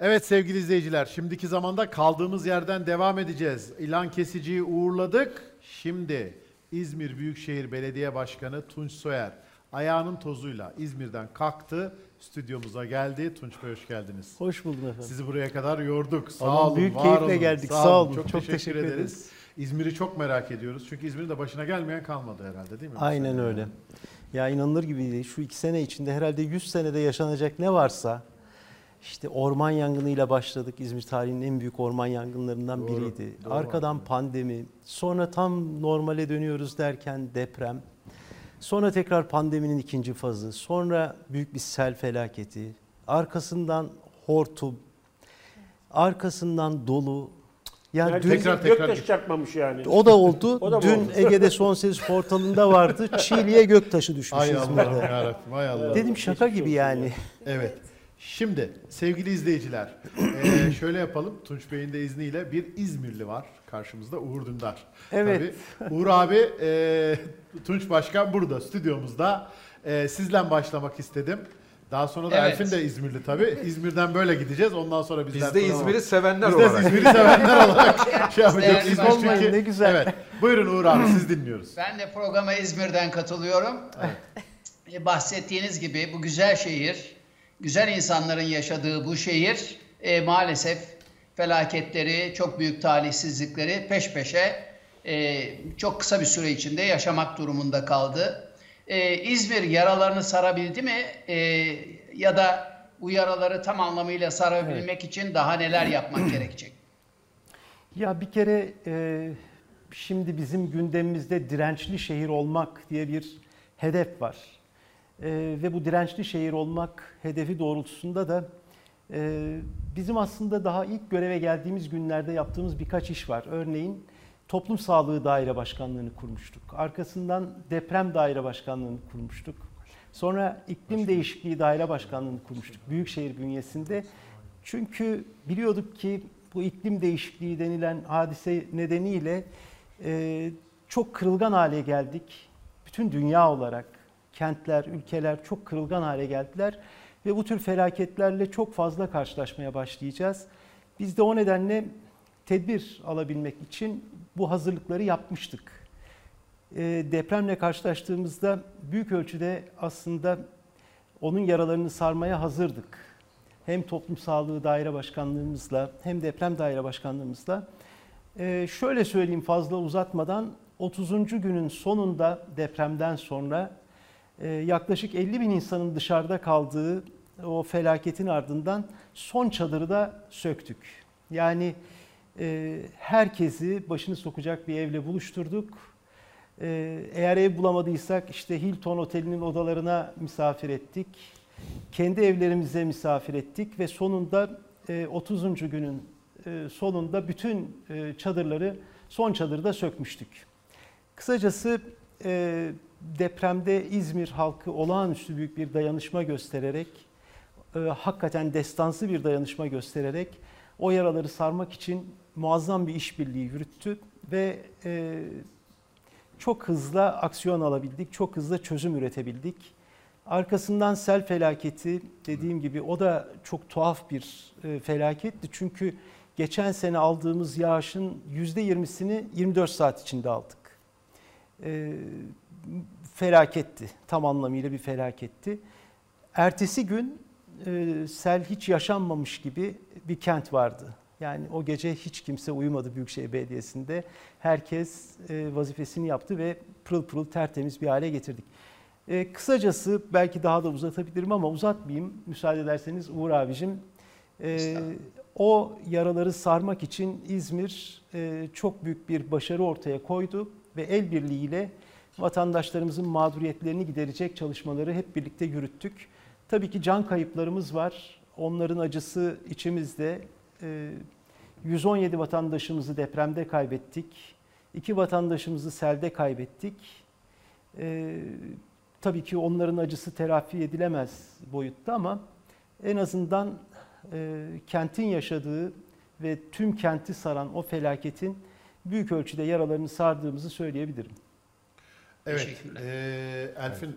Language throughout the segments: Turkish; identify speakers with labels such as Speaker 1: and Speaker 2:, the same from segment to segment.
Speaker 1: Evet sevgili izleyiciler, şimdiki zamanda kaldığımız yerden devam edeceğiz. İlan Kesici'yi uğurladık. Şimdi İzmir Büyükşehir Belediye Başkanı Tunç Soyer ayağının tozuyla İzmir'den kalktı, stüdyomuza geldi. Tunç Bey hoş geldiniz.
Speaker 2: Hoş buldum efendim.
Speaker 1: Sizi buraya kadar yorduk. Sağ
Speaker 2: Vallahi
Speaker 1: olun,
Speaker 2: büyük
Speaker 1: var
Speaker 2: keyifle
Speaker 1: olun.
Speaker 2: geldik. Sağ olun,
Speaker 1: Çok,
Speaker 2: çok
Speaker 1: teşekkür,
Speaker 2: teşekkür
Speaker 1: ederiz.
Speaker 2: ederiz.
Speaker 1: İzmir'i çok merak ediyoruz. Çünkü İzmir'in de başına gelmeyen kalmadı herhalde değil mi?
Speaker 2: Aynen öyle. Ya inanılır gibi değil. Şu iki sene içinde herhalde 100 senede yaşanacak ne varsa işte orman yangınıyla başladık. İzmir tarihinin en büyük orman yangınlarından
Speaker 1: Doğru,
Speaker 2: biriydi.
Speaker 1: doğru
Speaker 2: Arkadan pandemi, sonra tam normale dönüyoruz derken deprem. Sonra tekrar pandeminin ikinci fazı, sonra büyük bir sel felaketi, arkasından hortum, arkasından dolu. Yani
Speaker 3: Yani
Speaker 2: dün
Speaker 1: Tekrar, tekrar
Speaker 3: göktaş çarpmamış yani.
Speaker 2: O da oldu.
Speaker 3: O da
Speaker 2: Dün
Speaker 3: oldu?
Speaker 2: Ege'de son ses portalında vardı. Çiğli'ye göktaşı düşmüş
Speaker 1: Ay Allah'ım
Speaker 2: İzmir'de.
Speaker 1: yarabbim, ay Allah.
Speaker 2: Dedim şaka gibi yani.
Speaker 1: Evet. Şimdi sevgili izleyiciler, eee, şöyle yapalım. Tunç Bey'in de izniyle bir İzmirli var karşımızda Uğur Dündar.
Speaker 2: Evet.
Speaker 1: Tabii. Uğur abi, eee, Tunç Başkan burada stüdyomuzda. Eee sizle başlamak istedim. Daha sonra da
Speaker 4: Evet.
Speaker 1: Elfin de İzmirli tabii. İzmir'den böyle gideceğiz. Ondan sonra bizler
Speaker 5: Biz de İzmir'i sevenler
Speaker 1: Biz de
Speaker 5: olarak.
Speaker 1: İzmir'i sevenler olarak şey yapacağız. İzmir
Speaker 4: başkan.
Speaker 1: çünkü-
Speaker 2: Ne güzel.
Speaker 1: Evet. Buyurun Uğur abi siz dinliyoruz.
Speaker 4: Ben de programa İzmir'den katılıyorum. E, Bahsettiğiniz gibi bu güzel şehir, güzel insanların yaşadığı bu şehir e, maalesef felaketleri, çok büyük talihsizlikleri peş peşe e, çok kısa bir süre içinde yaşamak durumunda kaldı. E, İzmir yaralarını sarabildi mi E, ya da bu yaraları tam anlamıyla sarabilmek için daha neler yapmak gerekecek?
Speaker 2: Ya bir kere e, şimdi bizim gündemimizde dirençli şehir olmak diye bir hedef var. E, ve bu dirençli şehir olmak hedefi doğrultusunda da e, bizim aslında daha ilk göreve geldiğimiz günlerde yaptığımız birkaç iş var. Örneğin Toplum Sağlığı Daire Başkanlığı'nı kurmuştuk. Arkasından Deprem Daire Başkanlığı'nı kurmuştuk. Sonra İklim Değişikliği Daire Başkanlığı'nı kurmuştuk Büyükşehir bünyesinde. Çünkü biliyorduk ki bu iklim değişikliği denilen hadise nedeniyle e, çok kırılgan hale geldik. Bütün dünya olarak kentler, ülkeler çok kırılgan hale geldiler ve bu tür felaketlerle çok fazla karşılaşmaya başlayacağız. Biz de o nedenle tedbir alabilmek için bu hazırlıkları yapmıştık. E, depremle karşılaştığımızda büyük ölçüde aslında onun yaralarını sarmaya hazırdık. Hem Toplum Sağlığı Daire Başkanlığımızla hem Deprem Daire Başkanlığımızla. E, şöyle söyleyeyim fazla uzatmadan 30. günün sonunda depremden sonra yaklaşık 50 bin insanın dışarıda kaldığı o felaketin ardından son çadırı da söktük. Yani e, herkesi başını sokacak bir evle buluşturduk. E, eğer ev bulamadıysak işte Hilton Oteli'nin odalarına misafir ettik. Kendi evlerimize misafir ettik ve sonunda e, 30. günün e, sonunda bütün e, çadırları son çadırda sökmüştük. Kısacası e, depremde İzmir halkı olağanüstü büyük bir dayanışma göstererek, e, hakikaten destansı bir dayanışma göstererek o yaraları sarmak için muazzam bir işbirliği yürüttü ve e, çok hızlı aksiyon alabildik, çok hızlı çözüm üretebildik. Arkasından sel felaketi dediğim gibi o da çok tuhaf bir e, felaketti. Çünkü geçen sene aldığımız yağışın %20'sini 24 saat içinde aldık. E, felaketti, tam anlamıyla bir felaketti. Ertesi gün e, sel hiç yaşanmamış gibi bir kent vardı. Yani o gece hiç kimse uyumadı Büyükşehir Belediyesi'nde. Herkes e, vazifesini yaptı ve pırıl pırıl tertemiz bir hale getirdik. E, kısacası belki daha da uzatabilirim ama uzatmayayım. Müsaade ederseniz Uğur abicim. E, o yaraları sarmak için İzmir e, çok büyük bir başarı ortaya koydu ve el birliğiyle vatandaşlarımızın mağduriyetlerini giderecek çalışmaları hep birlikte yürüttük. Tabii ki can kayıplarımız var. Onların acısı içimizde. E, 117 vatandaşımızı depremde kaybettik. İki vatandaşımızı selde kaybettik. E, tabii ki onların acısı telafi edilemez boyutta ama en azından e, kentin yaşadığı ve tüm kenti saran o felaketin büyük ölçüde yaralarını sardığımızı söyleyebilirim.
Speaker 1: Evet.
Speaker 4: Teşekkürler.
Speaker 1: eee, Elfin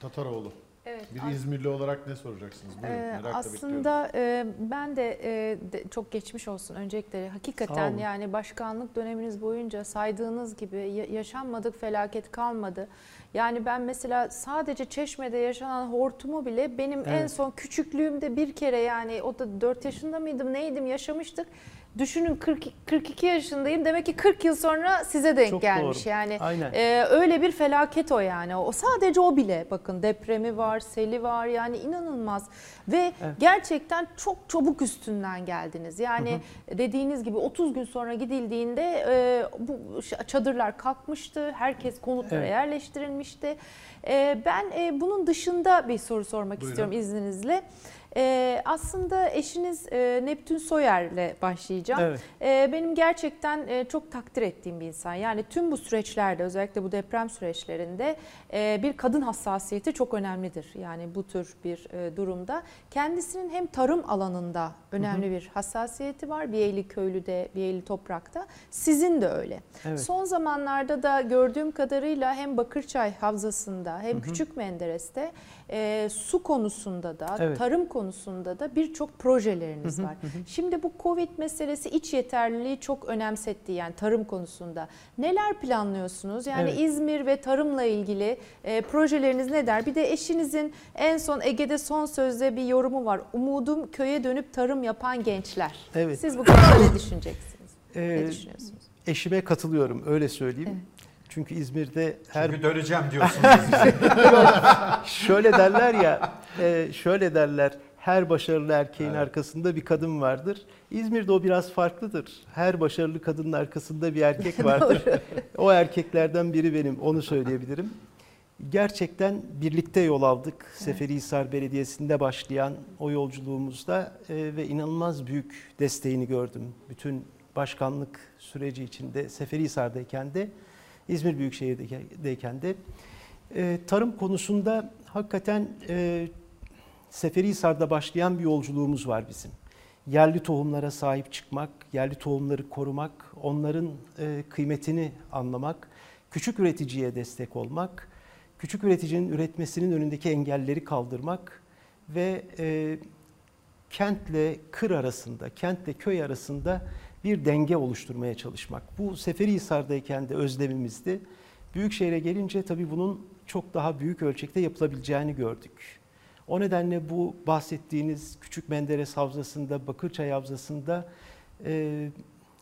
Speaker 1: Tataroğlu.
Speaker 3: Evet,
Speaker 1: Bir İzmirli olarak ne soracaksınız? Buyurun,
Speaker 3: Ee,
Speaker 1: merakla
Speaker 3: aslında e, ben de, e, de çok geçmiş olsun öncelikle. Hakikaten yani başkanlık döneminiz boyunca saydığınız gibi ya- yaşanmadık felaket kalmadı. Yani ben mesela sadece Çeşme'de yaşanan hortumu bile benim en
Speaker 2: Evet.
Speaker 3: son küçüklüğümde bir kere yani o da 4 yaşında mıydım neydim yaşamıştık. Düşünün 40, 42 yaşındayım demek ki 40 yıl sonra size denk
Speaker 2: Çok
Speaker 3: gelmiş
Speaker 2: doğru.
Speaker 3: yani.
Speaker 2: Aynen.
Speaker 3: Ee, öyle bir felaket o yani. O sadece o bile bakın depremi var, seli var yani inanılmaz ve
Speaker 2: Evet.
Speaker 3: gerçekten çok çabuk üstünden geldiniz. Yani dediğiniz gibi 30 gün sonra gidildiğinde e, bu çadırlar kalkmıştı, herkes konutlara
Speaker 2: Evet.
Speaker 3: yerleştirilmişti. E, ben e, bunun dışında bir soru sormak
Speaker 1: Buyurun.
Speaker 3: istiyorum izninizle. E, aslında eşiniz e, Neptün Soyer'le başlayacağım.
Speaker 2: Evet.
Speaker 3: Ee, Benim gerçekten e, çok takdir ettiğim bir insan. Yani tüm bu süreçlerde özellikle bu deprem süreçlerinde e, bir kadın hassasiyeti çok önemlidir. Yani bu tür bir e, durumda. Kendisinin hem tarım alanında önemli bir hassasiyeti var. Biyeyli köylüde, Biyeyli toprakta. Sizin de öyle.
Speaker 2: Evet.
Speaker 3: Son zamanlarda da gördüğüm kadarıyla hem Bakırçay Havzası'nda hem Küçük Menderes'te e, su konusunda da
Speaker 2: Evet.
Speaker 3: tarım konusunda da birçok projeleriniz var. Şimdi bu Covid meselesi iç yeterliliği çok önemsetti yani tarım konusunda. Neler planlıyorsunuz? Yani
Speaker 2: Evet.
Speaker 3: İzmir ve tarımla ilgili e, projeleriniz ne der? Bir de eşinizin en son Ege'de son sözde bir yorumu var. Umudum köye dönüp tarım yapan gençler.
Speaker 2: Evet.
Speaker 3: Siz bu konuda ne düşüneceksiniz? ne
Speaker 2: Ee,
Speaker 3: düşünüyorsunuz?
Speaker 2: eşime katılıyorum öyle söyleyeyim.
Speaker 3: Evet.
Speaker 2: Çünkü İzmir'de her
Speaker 5: Çünkü döneceğim diyorsunuz.
Speaker 2: şöyle derler ya, e, şöyle derler. Her başarılı erkeğin
Speaker 5: Evet.
Speaker 2: arkasında bir kadın vardır. İzmir'de o biraz farklıdır. Her başarılı kadının arkasında bir erkek vardır. o erkeklerden biri benim, onu söyleyebilirim. Gerçekten birlikte yol aldık. Seferihisar Belediyesi'nde başlayan o yolculuğumuzda e, ve inanılmaz büyük desteğini gördüm. Bütün başkanlık süreci içinde Seferihisar'dayken de İzmir Büyükşehir'deyken de e, tarım konusunda hakikaten e, Seferihisar'da başlayan bir yolculuğumuz var bizim. Yerli tohumlara sahip çıkmak, yerli tohumları korumak, onların e, kıymetini anlamak, küçük üreticiye destek olmak, küçük üreticinin üretmesinin önündeki engelleri kaldırmak ve e, kentle kır arasında, kentle köy arasında bir denge oluşturmaya çalışmak. Bu Seferihisar'dayken de özlemimizdi. Büyükşehir'e gelince tabii bunun çok daha büyük ölçekte yapılabileceğini gördük. O nedenle bu bahsettiğiniz Küçük Menderes Havzası'nda, Bakırçay Havzası'nda e,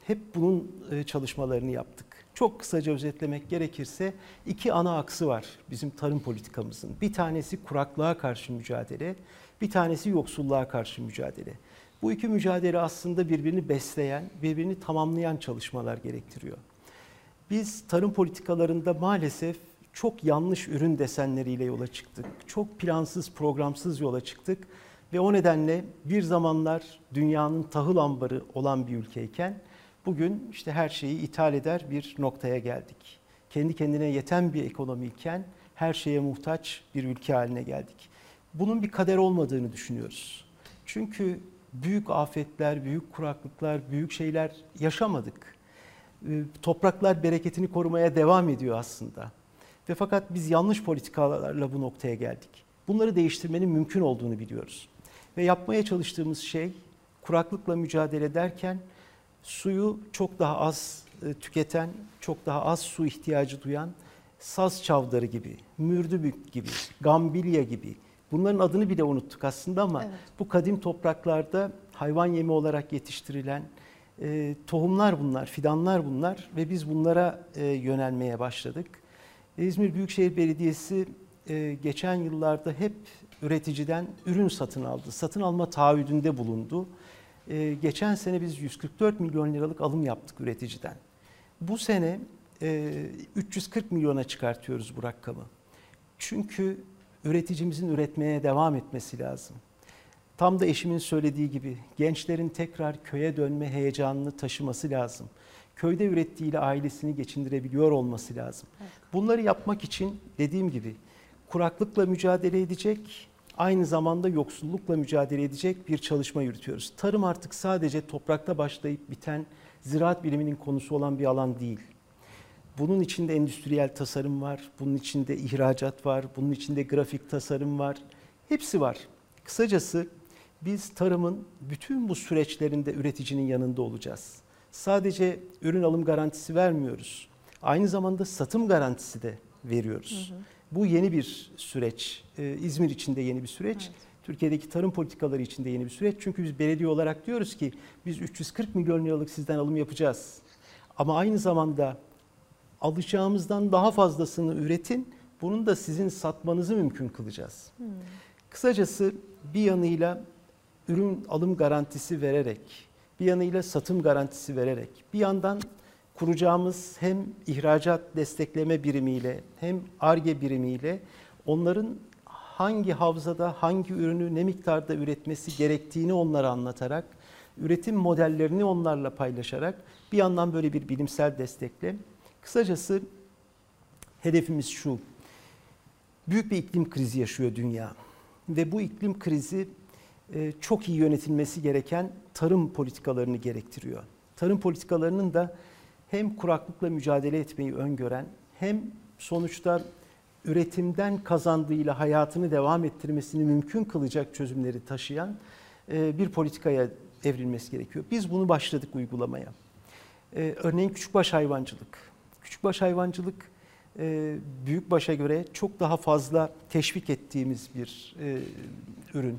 Speaker 2: hep bunun e, çalışmalarını yaptık. Çok kısaca özetlemek gerekirse iki ana aksı var bizim tarım politikamızın. Bir tanesi kuraklığa karşı mücadele, bir tanesi yoksulluğa karşı mücadele. Bu iki mücadele aslında birbirini besleyen, birbirini tamamlayan çalışmalar gerektiriyor. Biz tarım politikalarında maalesef çok yanlış ürün desenleriyle yola çıktık. Çok plansız, programsız yola çıktık ve o nedenle bir zamanlar dünyanın tahıl ambarı olan bir ülkeyken bugün işte her şeyi ithal eder bir noktaya geldik. Kendi kendine yeten bir ekonomiyken her şeye muhtaç bir ülke haline geldik. Bunun bir kader olmadığını düşünüyoruz. Çünkü büyük afetler, büyük kuraklıklar, büyük şeyler yaşamadık. Ee, Topraklar bereketini korumaya devam ediyor aslında. Ve fakat biz yanlış politikalarla bu noktaya geldik. Bunları değiştirmenin mümkün olduğunu biliyoruz. Ve yapmaya çalıştığımız şey kuraklıkla mücadele ederken suyu çok daha az e, tüketen, çok daha az su ihtiyacı duyan saz çavdarı gibi, mürdübük gibi, gambilya gibi bunların adını bile unuttuk aslında ama
Speaker 3: Evet.
Speaker 2: bu kadim topraklarda hayvan yemi olarak yetiştirilen e, tohumlar bunlar, fidanlar bunlar ve biz bunlara e, yönelmeye başladık. İzmir Büyükşehir Belediyesi e, geçen yıllarda hep üreticiden ürün satın aldı. Satın alma taahhüdünde bulundu. E, geçen sene biz 144 milyon liralık alım yaptık üreticiden. Bu sene e, 340 milyona çıkartıyoruz bu rakamı. Çünkü üreticimizin üretmeye devam etmesi lazım. Tam da eşimin söylediği gibi gençlerin tekrar köye dönme heyecanını taşıması lazım. Köyde ürettiğiyle ailesini geçindirebiliyor olması lazım. Bunları yapmak için dediğim gibi kuraklıkla mücadele edecek, aynı zamanda yoksullukla mücadele edecek bir çalışma yürütüyoruz. Tarım artık sadece toprakta başlayıp biten ziraat biliminin konusu olan bir alan değil. Bunun içinde endüstriyel tasarım var, bunun içinde ihracat var, bunun içinde grafik tasarım var. Hepsi var. Kısacası biz tarımın bütün bu süreçlerinde üreticinin yanında olacağız. Sadece ürün alım garantisi vermiyoruz. Aynı zamanda satım garantisi de veriyoruz. Bu yeni bir süreç. Ee, İzmir için de yeni bir süreç. Türkiye'deki tarım politikaları için de yeni bir süreç. Çünkü biz belediye olarak diyoruz ki biz 340 milyon liralık sizden alım yapacağız. Ama aynı zamanda alacağımızdan daha fazlasını üretin. Bunun da sizin satmanızı mümkün kılacağız. Kısacası bir yanıyla ürün alım garantisi vererek, bir yanıyla satım garantisi vererek, bir yandan kuracağımız hem ihracat destekleme birimiyle hem ARGE birimiyle onların hangi havzada hangi ürünü ne miktarda üretmesi gerektiğini onlara anlatarak, üretim modellerini onlarla paylaşarak bir yandan böyle bir bilimsel destekle. Kısacası hedefimiz şu. Büyük bir iklim krizi yaşıyor dünya ve bu iklim krizi e, çok iyi yönetilmesi gereken tarım politikalarını gerektiriyor. Tarım politikalarının da hem kuraklıkla mücadele etmeyi öngören hem sonuçta üretimden kazandığıyla hayatını devam ettirmesini mümkün kılacak çözümleri taşıyan e, bir politikaya evrilmesi gerekiyor. Biz bunu başladık uygulamaya. E, Örneğin küçükbaş hayvancılık. Küçükbaş hayvancılık e, büyükbaşa göre çok daha fazla teşvik ettiğimiz bir e, ürün.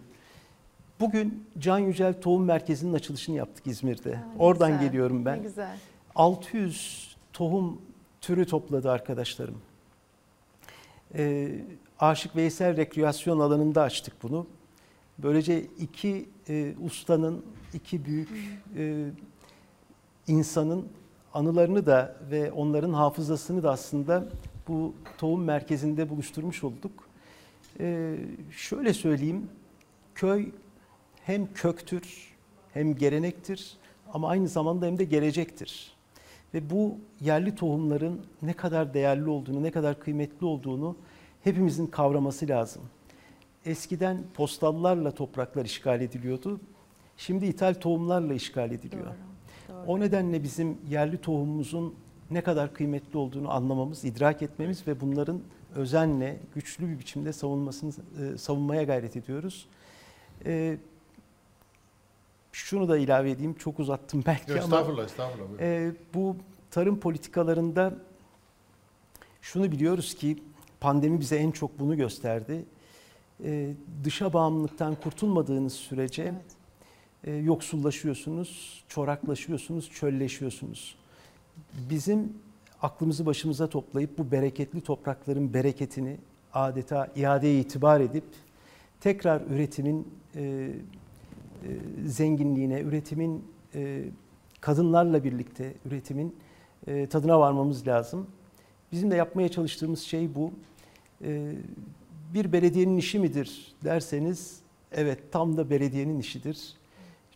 Speaker 2: Bugün Can Yücel Tohum Merkezi'nin açılışını yaptık İzmir'de.
Speaker 3: Ne
Speaker 2: Oradan
Speaker 3: güzel,
Speaker 2: geliyorum ben.
Speaker 3: Ne güzel.
Speaker 2: 600 tohum türü topladı arkadaşlarım. Ee, Aşık Veysel Rekreasyon alanında açtık bunu. Böylece iki e, ustanın, iki büyük e, insanın anılarını da ve onların hafızasını da aslında bu tohum merkezinde buluşturmuş olduk. Ee, şöyle söyleyeyim, köy hem köktür, hem gelenektir ama aynı zamanda hem de gelecektir. Ve bu yerli tohumların ne kadar değerli olduğunu, ne kadar kıymetli olduğunu hepimizin kavraması lazım. Eskiden postallarla topraklar işgal ediliyordu. Şimdi ithal tohumlarla işgal ediliyor.
Speaker 3: Doğru. Doğru.
Speaker 2: O nedenle bizim yerli tohumumuzun ne kadar kıymetli olduğunu anlamamız, idrak etmemiz ve bunların özenle, güçlü bir biçimde savunmasını e, savunmaya gayret ediyoruz. E, şunu da ilave edeyim, çok uzattım belki ama
Speaker 1: Estağfurullah, estağfurullah. buyurun.
Speaker 2: e, bu tarım politikalarında şunu biliyoruz ki pandemi bize en çok bunu gösterdi. E, dışa bağımlılıktan kurtulmadığınız sürece
Speaker 3: Evet.
Speaker 2: E, yoksullaşıyorsunuz, çoraklaşıyorsunuz, çölleşiyorsunuz. Bizim aklımızı başımıza toplayıp bu bereketli toprakların bereketini adeta iadeye itibar edip tekrar üretimin e, e, zenginliğine, üretimin e, kadınlarla birlikte üretimin e, tadına varmamız lazım. Bizim de yapmaya çalıştığımız şey bu. E, bir belediyenin işi midir derseniz evet tam da belediyenin işidir.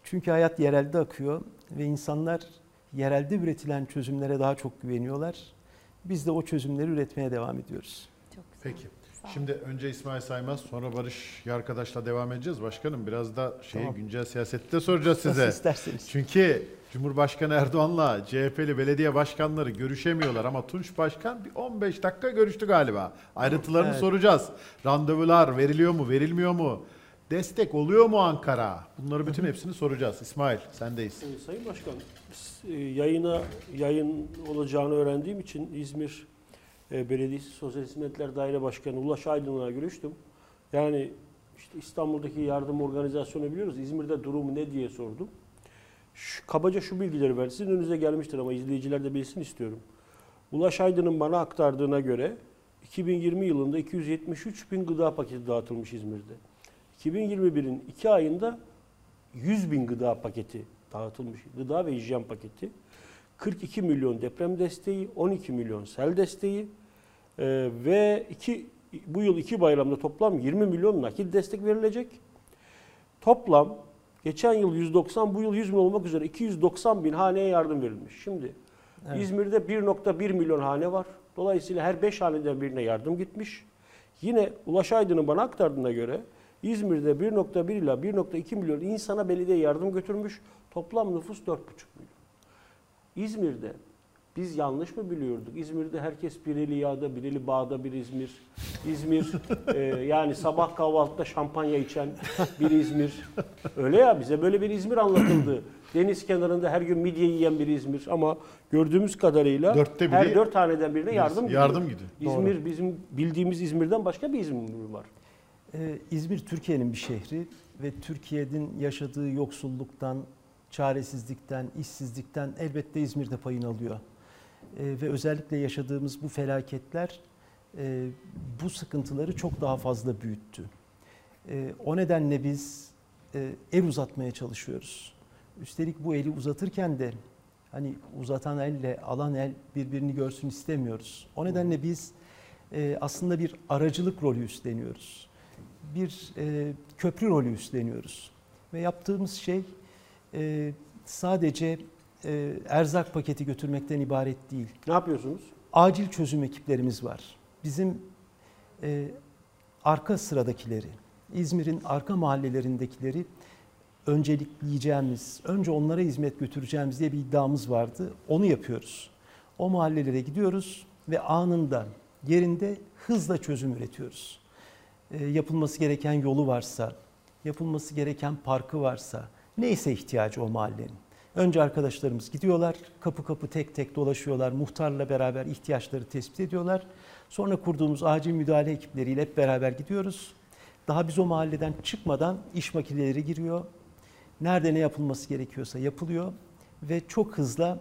Speaker 2: Çünkü hayat yerelde akıyor ve insanlar yerelde üretilen çözümlere daha çok güveniyorlar. Biz de o çözümleri üretmeye devam ediyoruz.
Speaker 3: Çok güzel.
Speaker 1: Peki. Şimdi önce İsmail Saymaz, sonra Barış arkadaşla devam edeceğiz. Başkanım biraz da şeyi
Speaker 2: Tamam.
Speaker 1: güncel siyasette de soracağız
Speaker 2: Nasıl
Speaker 1: size.
Speaker 2: isterseniz.
Speaker 1: Çünkü Cumhurbaşkanı Erdoğan'la CHP'li belediye başkanları görüşemiyorlar ama Tunç Başkan bir 15 dakika görüştü galiba. Ayrıntılarını
Speaker 2: Evet.
Speaker 1: soracağız. Randevular veriliyor mu, verilmiyor mu? Destek oluyor mu Ankara? Bunları bütün hepsini soracağız. İsmail sendeyiz.
Speaker 5: Ee, Sayın Başkan, e, yayına yayın olacağını öğrendiğim için İzmir e, Belediyesi Sosyal Hizmetler Daire Başkanı Ulaş Aydın'la görüştüm. Yani işte İstanbul'daki yardım organizasyonu biliyoruz. İzmir'de durumu ne diye sordum. Şu, kabaca şu bilgileri verdi. Sizin önünüze gelmiştir ama izleyiciler de bilsin istiyorum. Ulaş Aydın'ın bana aktardığına göre 2020 yılında 273 bin gıda paketi dağıtılmış İzmir'de. 2021'in 2 ayında 100 bin gıda paketi dağıtılmış. Gıda ve hijyen paketi. 42 milyon deprem desteği, 12 milyon sel desteği e, ve iki, bu yıl iki bayramda toplam 20 milyon nakit destek verilecek. Toplam geçen yıl 190, bu yıl 100 milyon olmak üzere 290 bin haneye yardım verilmiş. Şimdi
Speaker 2: Evet.
Speaker 5: İzmir'de 1.1 milyon hane var. Dolayısıyla her 5 haneden birine yardım gitmiş. Yine Ulaş Aydın'ın bana aktardığına göre İzmir'de 1.1 ila 1.2 milyon insana belediye yardım götürmüş. Toplam nüfus 4.5 milyon. İzmir'de Biz yanlış mı biliyorduk? İzmir'de herkes birili yağda, birili bağda bir İzmir. İzmir e, yani sabah kahvaltıda şampanya içen bir İzmir. Öyle ya bize böyle bir İzmir anlatıldı. Deniz kenarında her gün midye yiyen bir İzmir ama gördüğümüz kadarıyla
Speaker 1: Dörtte biri-
Speaker 5: her dört haneden birine yardım gidiyor.
Speaker 1: Yardım gidiyor.
Speaker 5: İzmir bizim bildiğimiz İzmir'den başka bir İzmir var.
Speaker 2: Ee, İzmir Türkiye'nin bir şehri ve Türkiye'nin yaşadığı yoksulluktan, çaresizlikten, işsizlikten elbette İzmir'de payını alıyor. Ee, ve özellikle yaşadığımız bu felaketler e, bu sıkıntıları çok daha fazla büyüttü. Ee, o nedenle biz e, el uzatmaya çalışıyoruz. Üstelik bu eli uzatırken de hani uzatan elle alan el birbirini görsün istemiyoruz. O nedenle biz e, aslında bir aracılık rolü üstleniyoruz. Bir e, köprü rolü üstleniyoruz. Ve yaptığımız şey e, sadece e, erzak paketi götürmekten ibaret değil.
Speaker 5: Ne yapıyorsunuz?
Speaker 2: Acil çözüm ekiplerimiz var. Bizim e, arka sıradakileri, İzmir'in arka mahallelerindekileri öncelikleyeceğimiz, önce onlara hizmet götüreceğimiz diye bir iddiamız vardı. Onu yapıyoruz. O mahallelere gidiyoruz ve anında, yerinde hızla çözüm üretiyoruz. E, yapılması gereken yolu varsa, yapılması gereken parkı varsa, neyse ihtiyacı o mahallenin. Önce arkadaşlarımız gidiyorlar, kapı kapı tek tek dolaşıyorlar, muhtarla beraber ihtiyaçları tespit ediyorlar. Sonra kurduğumuz acil müdahale ekipleriyle hep beraber gidiyoruz. Daha biz o mahalleden çıkmadan iş makineleri giriyor. Nerede ne yapılması gerekiyorsa yapılıyor ve çok hızla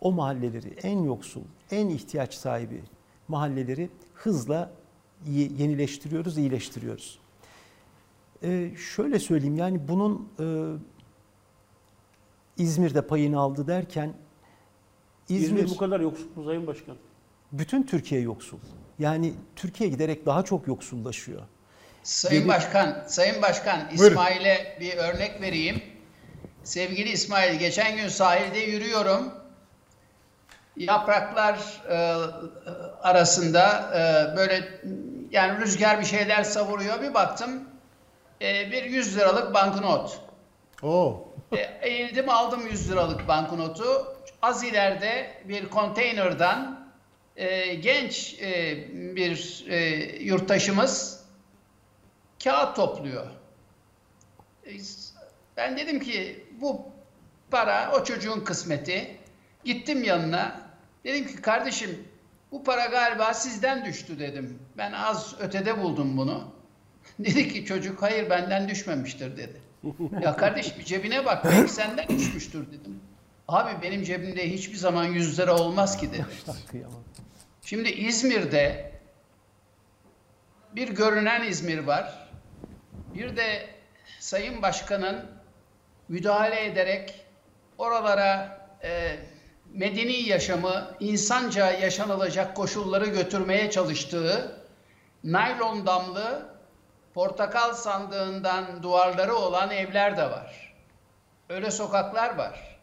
Speaker 2: o mahalleleri en yoksul, en ihtiyaç sahibi mahalleleri hızla yenileştiriyoruz, iyileştiriyoruz. Ee, şöyle söyleyeyim yani bunun e, İzmir'de payını aldı derken
Speaker 5: İzmir,
Speaker 2: İzmir,
Speaker 5: bu kadar yoksul mu Sayın Başkan?
Speaker 2: bütün Türkiye yoksul. Yani Türkiye giderek daha çok yoksullaşıyor.
Speaker 4: Sayın
Speaker 2: Dedi-
Speaker 4: Başkan, Sayın Başkan. İsmail'e bir örnek vereyim. Sevgili İsmail, geçen gün sahilde yürüyorum. Yapraklar e, arasında e, böyle yani rüzgar bir şeyler savuruyor. Bir baktım e, bir 100 liralık banknot.
Speaker 1: Oo.
Speaker 4: E, eğildim aldım 100 liralık banknotu. Az ileride bir konteynerdan e, genç e, bir e, yurttaşımız kağıt topluyor. E, ben dedim ki bu para o çocuğun kısmeti. Gittim yanına. Dedim ki kardeşim bu para galiba sizden düştü dedim. Ben az ötede buldum bunu. Dedi ki çocuk hayır benden düşmemiştir dedi. ya kardeşim cebine bak belki senden düşmüştür dedim. Abi benim cebimde hiçbir zaman 100 lira olmaz ki dedi. Şimdi İzmir'de bir görünen İzmir var. Bir de Sayın Başkan'ın müdahale ederek oralara e, medeni yaşamı, insanca yaşanılacak koşulları götürmeye çalıştığı naylon damlı portakal sandığından duvarları olan evler de var. Öyle sokaklar var.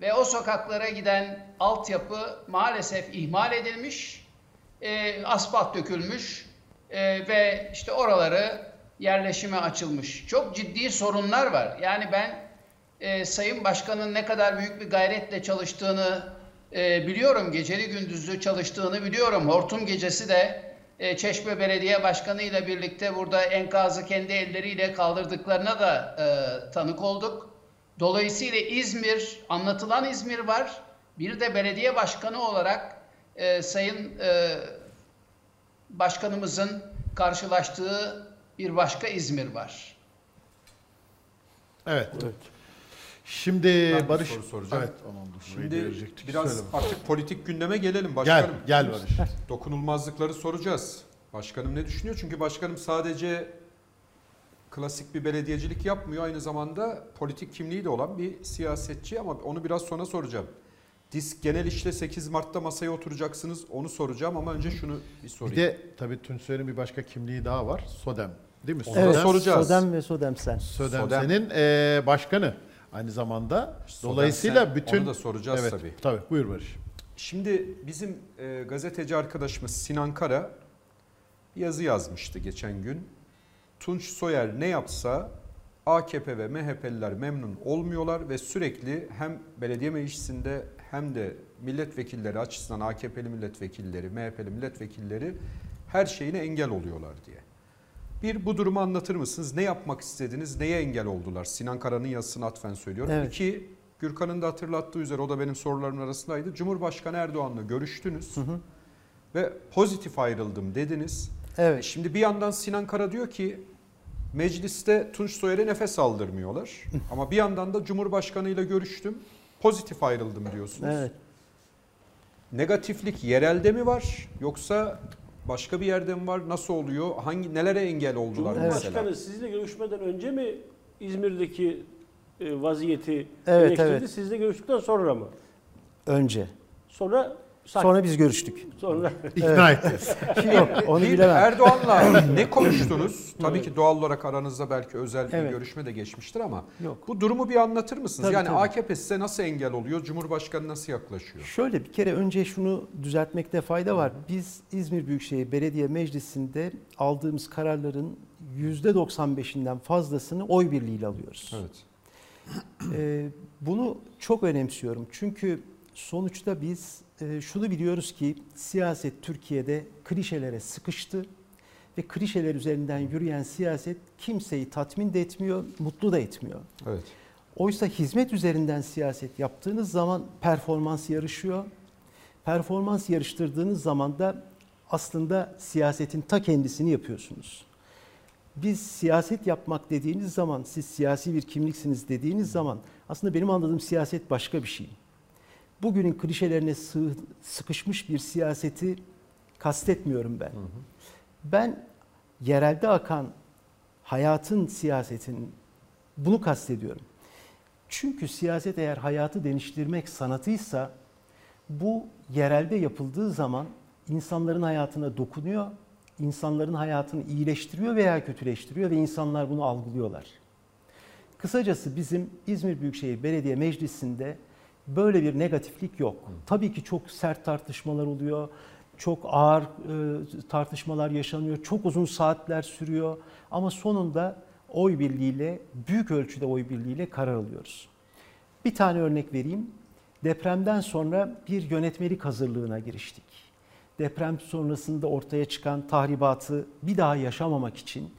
Speaker 4: Ve o sokaklara giden altyapı maalesef ihmal edilmiş, e, asfalt dökülmüş e, ve işte oraları yerleşime açılmış. Çok ciddi sorunlar var. Yani ben e, Sayın Başkan'ın ne kadar büyük bir gayretle çalıştığını e, biliyorum. Geceli gündüzlü çalıştığını biliyorum. Hortum gecesi de e, Çeşme Belediye Başkanı ile birlikte burada enkazı kendi elleriyle kaldırdıklarına da e, tanık olduk. Dolayısıyla İzmir, anlatılan İzmir var. Bir de belediye başkanı olarak e, Sayın e, Başkanımızın karşılaştığı bir başka İzmir var.
Speaker 1: Evet.
Speaker 5: Evet.
Speaker 1: Şimdi
Speaker 6: Ben bir
Speaker 1: Barış
Speaker 6: soru soracağım.
Speaker 1: Evet, aman
Speaker 6: Şimdi biraz
Speaker 1: Söyle.
Speaker 6: artık politik gündeme gelelim
Speaker 1: Gel,
Speaker 6: başkanım.
Speaker 1: gel Barış.
Speaker 6: Dokunulmazlıkları soracağız. Başkanım ne düşünüyor? Çünkü başkanım sadece klasik bir belediyecilik yapmıyor. Aynı zamanda politik kimliği de olan bir siyasetçi ama onu biraz sonra soracağım. Disk genel işle 8 Mart'ta masaya oturacaksınız. Onu soracağım ama önce şunu bir
Speaker 1: Bir
Speaker 6: sorayım.
Speaker 1: de tabii Tunçer'in bir başka kimliği daha var. Sodem. Değil mi?
Speaker 6: Onu da
Speaker 2: Evet,
Speaker 6: soracağız.
Speaker 2: Sodem ve Sodem sen.
Speaker 1: Sodem,
Speaker 6: Sodem.
Speaker 1: senin eee, başkanı aynı zamanda. Dolayısıyla
Speaker 6: sen,
Speaker 1: bütün
Speaker 6: onu da soracağız
Speaker 1: evet,
Speaker 6: tabii.
Speaker 1: Tabii. Buyur Barış.
Speaker 6: Şimdi bizim e, gazeteci arkadaşımız Sinan Kara bir yazı yazmıştı geçen gün. Tunç Soyer ne yapsa AKP ve MHP'liler memnun olmuyorlar ve sürekli hem belediye meclisinde hem de milletvekilleri açısından AKP'li milletvekilleri, MHP'li milletvekilleri her şeyine engel oluyorlar diye. Bir bu durumu anlatır mısınız? Ne yapmak istediniz? Neye engel oldular? Sinan Kara'nın yazısını atfen söylüyorum.
Speaker 2: Evet.
Speaker 6: İki, Gürkan'ın da hatırlattığı üzere o da benim sorularımın arasındaydı. Cumhurbaşkanı Erdoğan'la görüştünüz ve pozitif ayrıldım dediniz.
Speaker 2: Evet.
Speaker 6: Şimdi bir yandan Sinan Kara diyor ki mecliste Tunç Soyer'e nefes aldırmıyorlar. Ama bir yandan da Cumhurbaşkanı ile görüştüm. Pozitif ayrıldım diyorsunuz.
Speaker 2: Evet.
Speaker 6: Negatiflik yerelde mi var yoksa başka bir yerde mi var? Nasıl oluyor? Hangi nelere engel oldular mesela?
Speaker 5: Cumhurbaşkanı sizinle görüşmeden önce mi İzmir'deki e, vaziyeti
Speaker 2: Evet,
Speaker 5: eleştirdi?
Speaker 2: evet.
Speaker 5: Sizle görüştükten sonra mı?
Speaker 2: Önce.
Speaker 5: Sonra sak-
Speaker 2: Sonra biz görüştük.
Speaker 5: sonra
Speaker 1: İkna etti.
Speaker 2: Yok onu bilemem.
Speaker 6: Erdoğan'la ne konuştunuz? Tabii ki doğal olarak aranızda belki özel bir
Speaker 2: Evet.
Speaker 6: görüşme de geçmiştir ama
Speaker 2: Yok.
Speaker 6: bu durumu bir anlatır mısınız?
Speaker 2: Tabii,
Speaker 6: yani
Speaker 2: tabii.
Speaker 6: AKP size nasıl engel oluyor? Cumhurbaşkanı nasıl yaklaşıyor?
Speaker 2: Şöyle bir kere önce şunu düzeltmekte fayda var. Biz İzmir Büyükşehir Belediye Meclisi'nde aldığımız kararların %95'inden fazlasını oy birliğiyle alıyoruz.
Speaker 6: Evet.
Speaker 2: Ee, bunu çok önemsiyorum. Çünkü sonuçta biz şunu biliyoruz ki siyaset Türkiye'de klişelere sıkıştı ve klişeler üzerinden yürüyen siyaset kimseyi tatmin de etmiyor, mutlu da etmiyor.
Speaker 6: Evet.
Speaker 2: Oysa hizmet üzerinden siyaset yaptığınız zaman performans yarışıyor. Performans yarıştırdığınız zaman da aslında siyasetin ta kendisini yapıyorsunuz. Biz siyaset yapmak dediğiniz zaman, siz siyasi bir kimliksiniz dediğiniz zaman aslında benim anladığım siyaset başka bir şey. Bugünün klişelerine sığ, sıkışmış bir siyaseti kastetmiyorum ben. Ben yerelde akan hayatın siyasetin bunu kastediyorum. Çünkü siyaset eğer hayatı değiştirmek sanatıysa bu yerelde yapıldığı zaman insanların hayatına dokunuyor, insanların hayatını iyileştiriyor veya kötüleştiriyor ve insanlar bunu algılıyorlar. Kısacası bizim İzmir Büyükşehir Belediye Meclisi'nde böyle bir negatiflik yok. Tabii ki çok sert tartışmalar oluyor, çok ağır e, tartışmalar yaşanıyor, çok uzun saatler sürüyor ama sonunda oy birliğiyle, büyük ölçüde oy birliğiyle karar alıyoruz. Bir tane örnek vereyim. Depremden sonra bir yönetmelik hazırlığına giriştik. Deprem sonrasında ortaya çıkan tahribatı bir daha yaşamamak için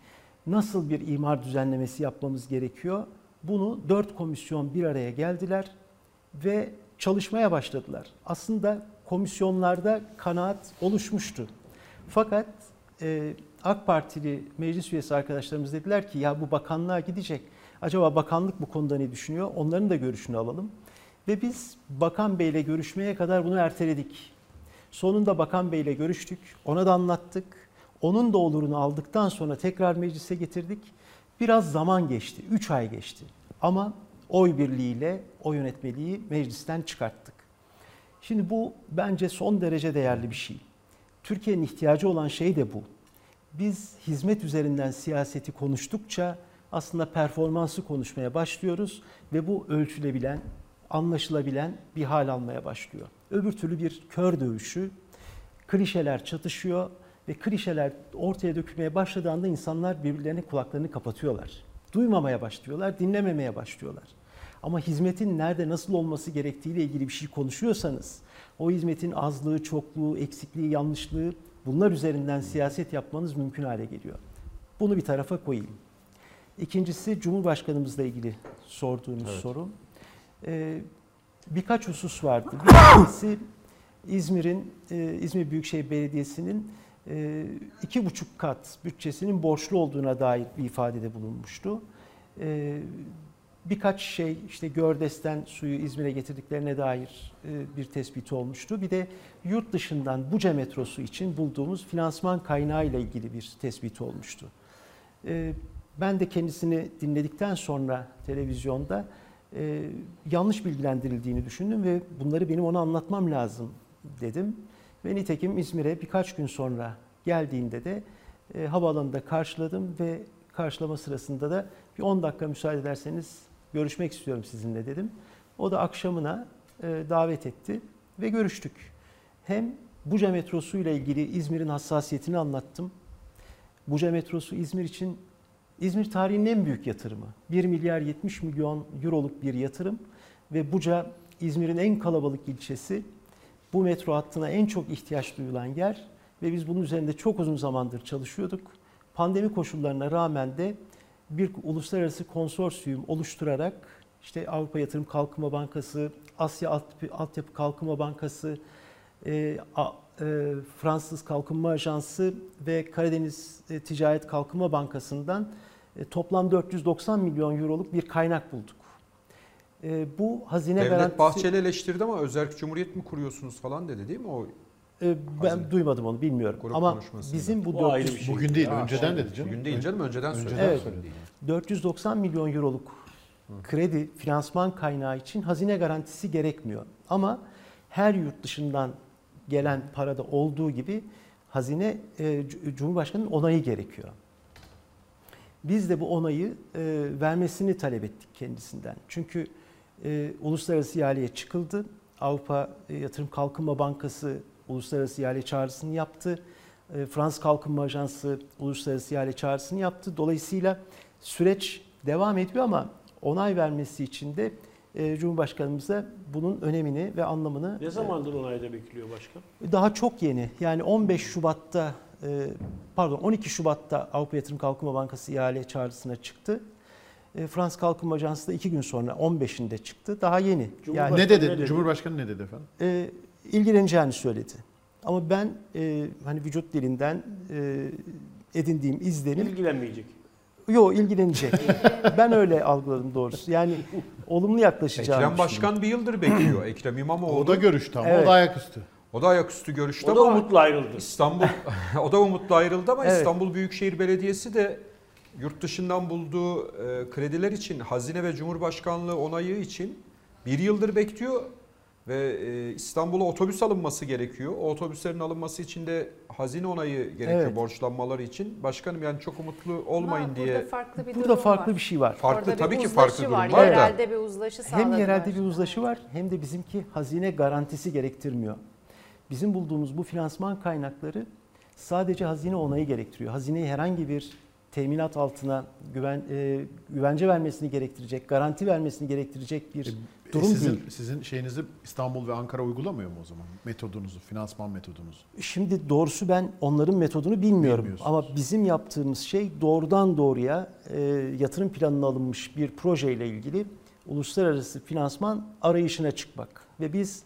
Speaker 2: nasıl bir imar düzenlemesi yapmamız gerekiyor? Bunu dört komisyon bir araya geldiler ve çalışmaya başladılar. Aslında komisyonlarda kanaat oluşmuştu. Fakat e, AK Partili meclis üyesi arkadaşlarımız dediler ki ya bu bakanlığa gidecek. Acaba bakanlık bu konuda ne düşünüyor? Onların da görüşünü alalım. Ve biz Bakan Bey'le görüşmeye kadar bunu erteledik. Sonunda Bakan Bey'le görüştük, ona da anlattık. Onun da olurunu aldıktan sonra tekrar meclise getirdik. Biraz zaman geçti, 3 ay geçti. Ama oy birliğiyle o yönetmeliği meclisten çıkarttık. Şimdi bu bence son derece değerli bir şey. Türkiye'nin ihtiyacı olan şey de bu. Biz hizmet üzerinden siyaseti konuştukça aslında performansı konuşmaya başlıyoruz ve bu ölçülebilen, anlaşılabilen bir hal almaya başlıyor. Öbür türlü bir kör dövüşü, klişeler çatışıyor ve klişeler ortaya dökülmeye başladığında insanlar birbirlerine kulaklarını kapatıyorlar. Duymamaya başlıyorlar, dinlememeye başlıyorlar. Ama hizmetin nerede nasıl olması gerektiğiyle ilgili bir şey konuşuyorsanız, o hizmetin azlığı, çokluğu, eksikliği, yanlışlığı bunlar üzerinden siyaset yapmanız mümkün hale geliyor. Bunu bir tarafa koyayım. İkincisi Cumhurbaşkanımızla ilgili sorduğunuz
Speaker 6: Evet.
Speaker 2: soru. Ee, birkaç husus vardı. Bir tanesi İzmir'in, e, İzmir Büyükşehir Belediyesi'nin iki buçuk kat bütçesinin borçlu olduğuna dair bir ifadede bulunmuştu. E, birkaç şey işte Gördes'ten suyu İzmir'e getirdiklerine dair e, bir tespit olmuştu. Bir de yurt dışından Buca metrosu için bulduğumuz finansman kaynağı ile ilgili bir tespit olmuştu. E, ben de kendisini dinledikten sonra televizyonda e, yanlış bilgilendirildiğini düşündüm ve bunları benim ona anlatmam lazım dedim. Ve nitekim İzmir'e birkaç gün sonra geldiğinde de e, havaalanında karşıladım ve karşılama sırasında da bir 10 dakika müsaade ederseniz görüşmek istiyorum sizinle dedim. O da akşamına e, davet etti ve görüştük. Hem Buca metrosu ile ilgili İzmir'in hassasiyetini anlattım. Buca metrosu İzmir için İzmir tarihinin en büyük yatırımı. 1 milyar 70 milyon euroluk bir yatırım ve Buca İzmir'in en kalabalık ilçesi. Bu metro hattına en çok ihtiyaç duyulan yer ve biz bunun üzerinde çok uzun zamandır çalışıyorduk. Pandemi koşullarına rağmen de bir uluslararası konsorsiyum oluşturarak işte Avrupa Yatırım Kalkınma Bankası, Asya Altyapı, Kalkınma Bankası, e, e, Fransız Kalkınma Ajansı ve Karadeniz e, Ticaret Kalkınma Bankası'ndan toplam 490 milyon euroluk bir kaynak bulduk. E, bu hazine
Speaker 6: Devlet
Speaker 2: garantisi...
Speaker 6: Bahçeli eleştirdi ama özerk cumhuriyet mi kuruyorsunuz falan dedi değil mi o?
Speaker 2: E, ben
Speaker 6: Hazine.
Speaker 2: duymadım onu bilmiyorum.
Speaker 6: Grup
Speaker 2: Ama bizim bu
Speaker 5: O ayrı
Speaker 2: 400,
Speaker 5: bir şey.
Speaker 1: Bugün değil,
Speaker 6: Ha,
Speaker 1: önceden dedi canım.
Speaker 6: Bugün değil canım önceden
Speaker 1: Önceden
Speaker 6: söyledi.
Speaker 2: Evet.
Speaker 1: söyledi.
Speaker 2: 490 milyon euroluk kredi finansman kaynağı için hazine garantisi gerekmiyor. Ama her yurt dışından gelen parada olduğu gibi hazine e, Cumhurbaşkanı'nın onayı gerekiyor. Biz de bu onayı e, vermesini talep ettik kendisinden. Çünkü e, uluslararası ihaleye çıkıldı. Avrupa e, Yatırım Kalkınma Bankası uluslararası ihale çağrısını yaptı. E, Fransız Kalkınma Ajansı uluslararası ihale çağrısını yaptı. Dolayısıyla süreç devam ediyor ama onay vermesi için de e, Cumhurbaşkanımıza bunun önemini ve anlamını
Speaker 5: Ne zamandır onayda bekliyor başkan?
Speaker 2: daha çok yeni. Yani 15 Şubat'ta e, pardon 12 Şubat'ta Avrupa Yatırım Kalkınma Bankası ihale çağrısına çıktı. E, Fransız Kalkınma Ajansı da 2 gün sonra 15'inde çıktı. Daha yeni. Yani
Speaker 1: Ne dedi?
Speaker 5: ne dedi?
Speaker 1: Cumhurbaşkanı ne dedi efendim?
Speaker 2: e, ilgileneceğini söyledi. Ama ben e, hani vücut dilinden e, edindiğim izlenim
Speaker 5: İlgilenmeyecek.
Speaker 2: Yo ilgilenecek. ben öyle algıladım doğrusu. Yani olumlu yaklaşacağını
Speaker 6: Ekrem. Başkan bir yıldır bekliyor. Ekrem İmamoğlu.
Speaker 1: O da görüştü ama
Speaker 2: Evet.
Speaker 1: o da ayaküstü.
Speaker 6: O da ayaküstü görüştü
Speaker 5: O da
Speaker 6: ama
Speaker 5: umutla ayrıldı.
Speaker 6: İstanbul o da umutla ayrıldı ama
Speaker 2: Evet.
Speaker 6: İstanbul Büyükşehir Belediyesi de yurt dışından bulduğu e, krediler için Hazine ve Cumhurbaşkanlığı onayı için bir yıldır bekliyor ve e, İstanbul'a otobüs alınması gerekiyor. O otobüslerin alınması için de hazine onayı gerekiyor
Speaker 2: Evet.
Speaker 6: borçlanmaları için. Başkanım yani çok umutlu olmayın
Speaker 3: Ama
Speaker 6: diye.
Speaker 3: Burada farklı bir
Speaker 2: Burada
Speaker 3: durum
Speaker 2: farklı
Speaker 3: var.
Speaker 2: bir şey var.
Speaker 6: Farklı
Speaker 3: Orada
Speaker 6: tabii ki farklı durum
Speaker 3: var.
Speaker 6: var da.
Speaker 3: Yerelde bir uzlaşı sağladılar.
Speaker 2: Hem yerelde bir uzlaşı var hem de bizimki hazine garantisi gerektirmiyor. Bizim bulduğumuz bu finansman kaynakları sadece hazine onayı gerektiriyor. Hazineyi herhangi bir teminat altına güven, e, güvence vermesini gerektirecek, garanti vermesini gerektirecek bir
Speaker 1: E,
Speaker 2: durum
Speaker 1: sizin,
Speaker 2: değil.
Speaker 1: Sizin şeyinizi İstanbul ve Ankara uygulamıyor mu o zaman? Metodunuzu, finansman metodunuzu.
Speaker 2: Şimdi doğrusu ben onların metodunu bilmiyorum. Ama bizim yaptığımız şey doğrudan doğruya e, yatırım planına alınmış bir projeyle ilgili uluslararası finansman arayışına çıkmak. Ve biz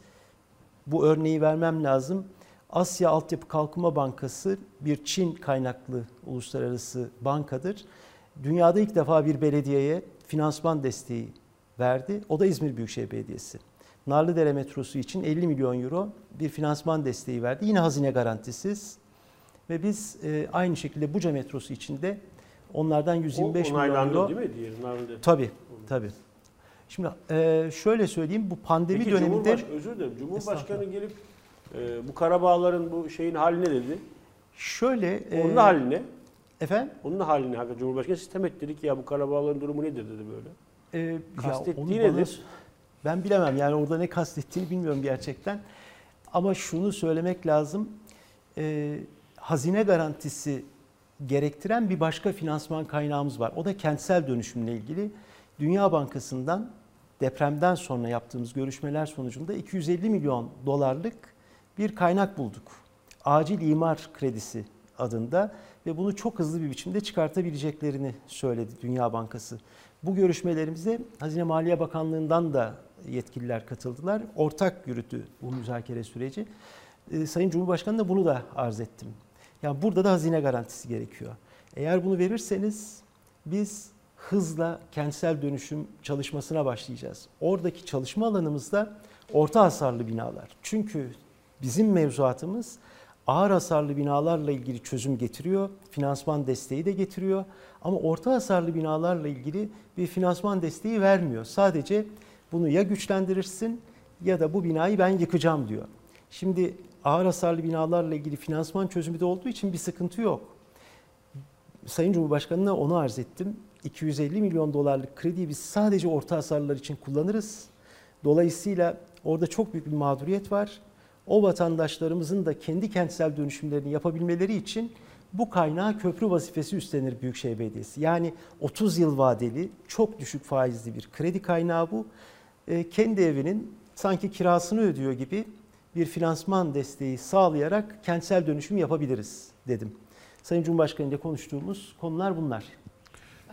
Speaker 2: bu örneği vermem lazım. Asya Altyapı Kalkınma Bankası bir Çin kaynaklı uluslararası bankadır. Dünyada ilk defa bir belediyeye finansman desteği verdi. O da İzmir Büyükşehir Belediyesi. Narlıdere metrosu için 50 milyon euro bir finansman desteği verdi. Yine hazine garantisiz. Ve biz e, aynı şekilde Buca metrosu için de onlardan 125
Speaker 5: o
Speaker 2: milyon
Speaker 5: onaylandı
Speaker 2: euro.
Speaker 5: değil mi diğeri? Narlı'da.
Speaker 2: Tabii, tabii. Şimdi e, şöyle söyleyeyim, bu pandemi
Speaker 5: Peki
Speaker 2: döneminde...
Speaker 5: Cumhurbaş, özür dilerim. Cumhurbaşkanı gelip e, bu Karabağların bu şeyin haline dedi.
Speaker 2: Şöyle... e,
Speaker 5: Onun haline,
Speaker 2: Efendim?
Speaker 5: onun haline hakikaten Cumhurbaşkanı sistem et dedik ya bu Karabağların durumu nedir dedi böyle.
Speaker 2: E, ya
Speaker 5: Kastettiği
Speaker 2: bana-
Speaker 5: nedir?
Speaker 2: Ben bilemem yani orada ne kastettiğini bilmiyorum gerçekten. Ama şunu söylemek lazım. e, hazine garantisi gerektiren bir başka finansman kaynağımız var. O da kentsel dönüşümle ilgili. Dünya Bankası'ndan depremden sonra yaptığımız görüşmeler sonucunda 250 milyon dolarlık bir kaynak bulduk. Acil imar kredisi adında ve bunu çok hızlı bir biçimde çıkartabileceklerini söyledi Dünya Bankası. Bu görüşmelerimize Hazine Maliye Bakanlığı'ndan da yetkililer katıldılar. Ortak yürüttü bu müzakere süreci. Ee, Sayın Cumhurbaşkanı da bunu da arz ettim. Yani burada da hazine garantisi gerekiyor. Eğer bunu verirseniz biz hızla kentsel dönüşüm çalışmasına başlayacağız. Oradaki çalışma alanımızda orta hasarlı binalar. Çünkü bizim mevzuatımız ağır hasarlı binalarla ilgili çözüm getiriyor, finansman desteği de getiriyor. Ama orta hasarlı binalarla ilgili bir finansman desteği vermiyor. Sadece bunu ya güçlendirirsin ya da bu binayı ben yıkacağım diyor. Şimdi ağır hasarlı binalarla ilgili finansman çözümü de olduğu için bir sıkıntı yok. Sayın Cumhurbaşkanı'na onu arz ettim. 250 milyon dolarlık krediyi biz sadece orta hasarlar için kullanırız. Dolayısıyla orada çok büyük bir mağduriyet var. O vatandaşlarımızın da kendi kentsel dönüşümlerini yapabilmeleri için bu kaynağı köprü vazifesi üstlenir Büyükşehir Belediyesi. Yani 30 yıl vadeli, çok düşük faizli bir kredi kaynağı bu. E, kendi evinin sanki kirasını ödüyor gibi bir finansman desteği sağlayarak kentsel dönüşüm yapabiliriz dedim. Sayın Cumhurbaşkanı ile konuştuğumuz konular bunlar.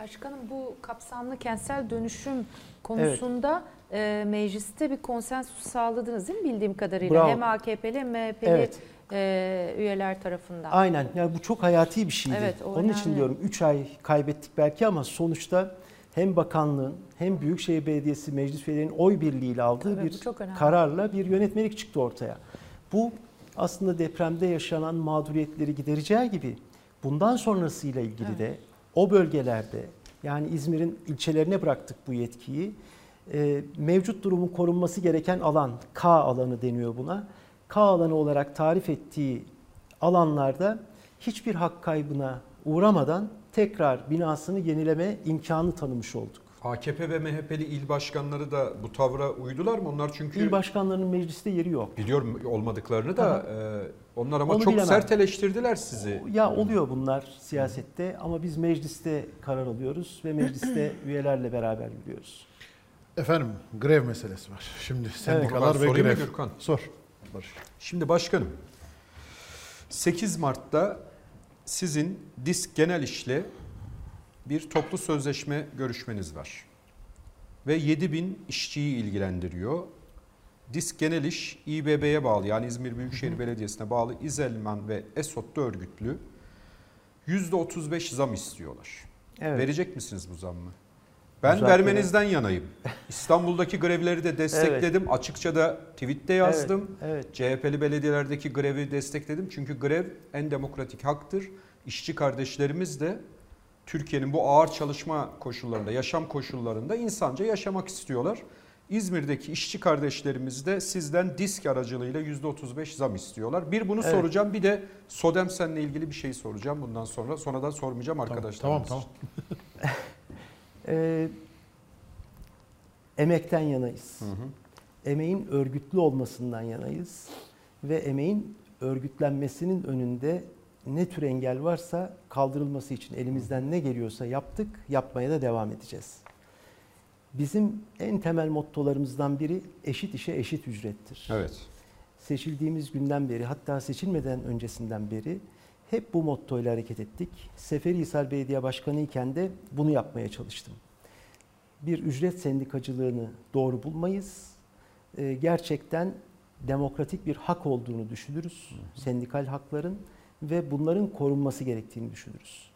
Speaker 3: Başkanım bu kapsamlı kentsel dönüşüm konusunda e, mecliste bir konsensus sağladınız değil mi bildiğim kadarıyla?
Speaker 2: Bravo.
Speaker 3: Hem AKP'li hem MHP'li
Speaker 2: Evet.
Speaker 3: e, üyeler tarafından.
Speaker 2: Aynen. Yani bu çok hayati bir şeydi.
Speaker 3: Evet,
Speaker 2: Onun için diyorum 3 ay kaybettik belki ama sonuçta hem bakanlığın hem Büyükşehir Belediyesi meclis üyelerinin oy birliğiyle aldığı
Speaker 3: Tabii,
Speaker 2: bir kararla bir yönetmelik çıktı ortaya. Bu aslında depremde yaşanan mağduriyetleri gidereceği gibi bundan sonrasıyla ilgili de o bölgelerde yani İzmir'in ilçelerine bıraktık bu yetkiyi. Ee, mevcut durumun korunması gereken alan K alanı deniyor buna. K alanı olarak tarif ettiği alanlarda hiçbir hak kaybına uğramadan tekrar binasını yenileme imkanı tanımış olduk.
Speaker 6: AKP ve MHP'li il başkanları da bu tavra uydular mı? Onlar çünkü
Speaker 2: İl başkanlarının mecliste yeri yok.
Speaker 6: biliyorum olmadıklarını da e, onlar ama
Speaker 2: Onu
Speaker 6: çok
Speaker 2: bilemem.
Speaker 6: sert eleştirdiler sizi.
Speaker 2: Ya oluyor bunlar siyasette ama biz mecliste karar alıyoruz ve mecliste üyelerle beraber yürüyoruz.
Speaker 1: Efendim grev meselesi var. Şimdi sendikalar
Speaker 6: Ben
Speaker 1: ve grev.
Speaker 6: Gürkan?
Speaker 1: Sor. Barış.
Speaker 6: Şimdi başkanım 8 Mart'ta sizin Disk Genel İş'le bir toplu sözleşme görüşmeniz var. Ve 7 bin işçiyi ilgilendiriyor. Disk Genel İş İBB'ye bağlı yani İzmir Büyükşehir Belediyesi'ne bağlı İzelman ve Esot'ta örgütlü. %35 zam istiyorlar.
Speaker 2: Evet.
Speaker 6: Verecek misiniz bu zammı? Ben
Speaker 2: Müzakere-
Speaker 6: vermenizden yanayım. İstanbul'daki grevleri de destekledim. Açıkça da tweette yazdım.
Speaker 2: Evet.
Speaker 6: CHP'li belediyelerdeki grevi destekledim. Çünkü grev en demokratik haktır. İşçi kardeşlerimiz de Türkiye'nin bu ağır çalışma koşullarında, yaşam koşullarında insanca yaşamak istiyorlar. İzmir'deki işçi kardeşlerimiz de sizden disk aracılığıyla %35 zam istiyorlar. Bir bunu
Speaker 2: Evet.
Speaker 6: soracağım bir de Sodemsen'le ilgili bir şey soracağım bundan sonra. Sonradan sormayacağım
Speaker 1: Tamam
Speaker 6: arkadaşlar.
Speaker 1: tamam.
Speaker 2: Ee, emekten yanayız. Emeğin örgütlü olmasından yanayız ve emeğin örgütlenmesinin önünde ne tür engel varsa kaldırılması için elimizden ne geliyorsa yaptık, yapmaya da devam edeceğiz. Bizim en temel mottolarımızdan biri eşit işe eşit ücrettir.
Speaker 6: Evet.
Speaker 2: Seçildiğimiz günden beri hatta seçilmeden öncesinden beri hep bu mottoyla hareket ettik. Seferihisar Belediye Başkanı iken de bunu yapmaya çalıştım. Bir ücret sendikacılığını doğru bulmayız. Ee, gerçekten demokratik bir hak olduğunu düşünürüz. Sendikal hakların ve bunların korunması gerektiğini düşünürüz.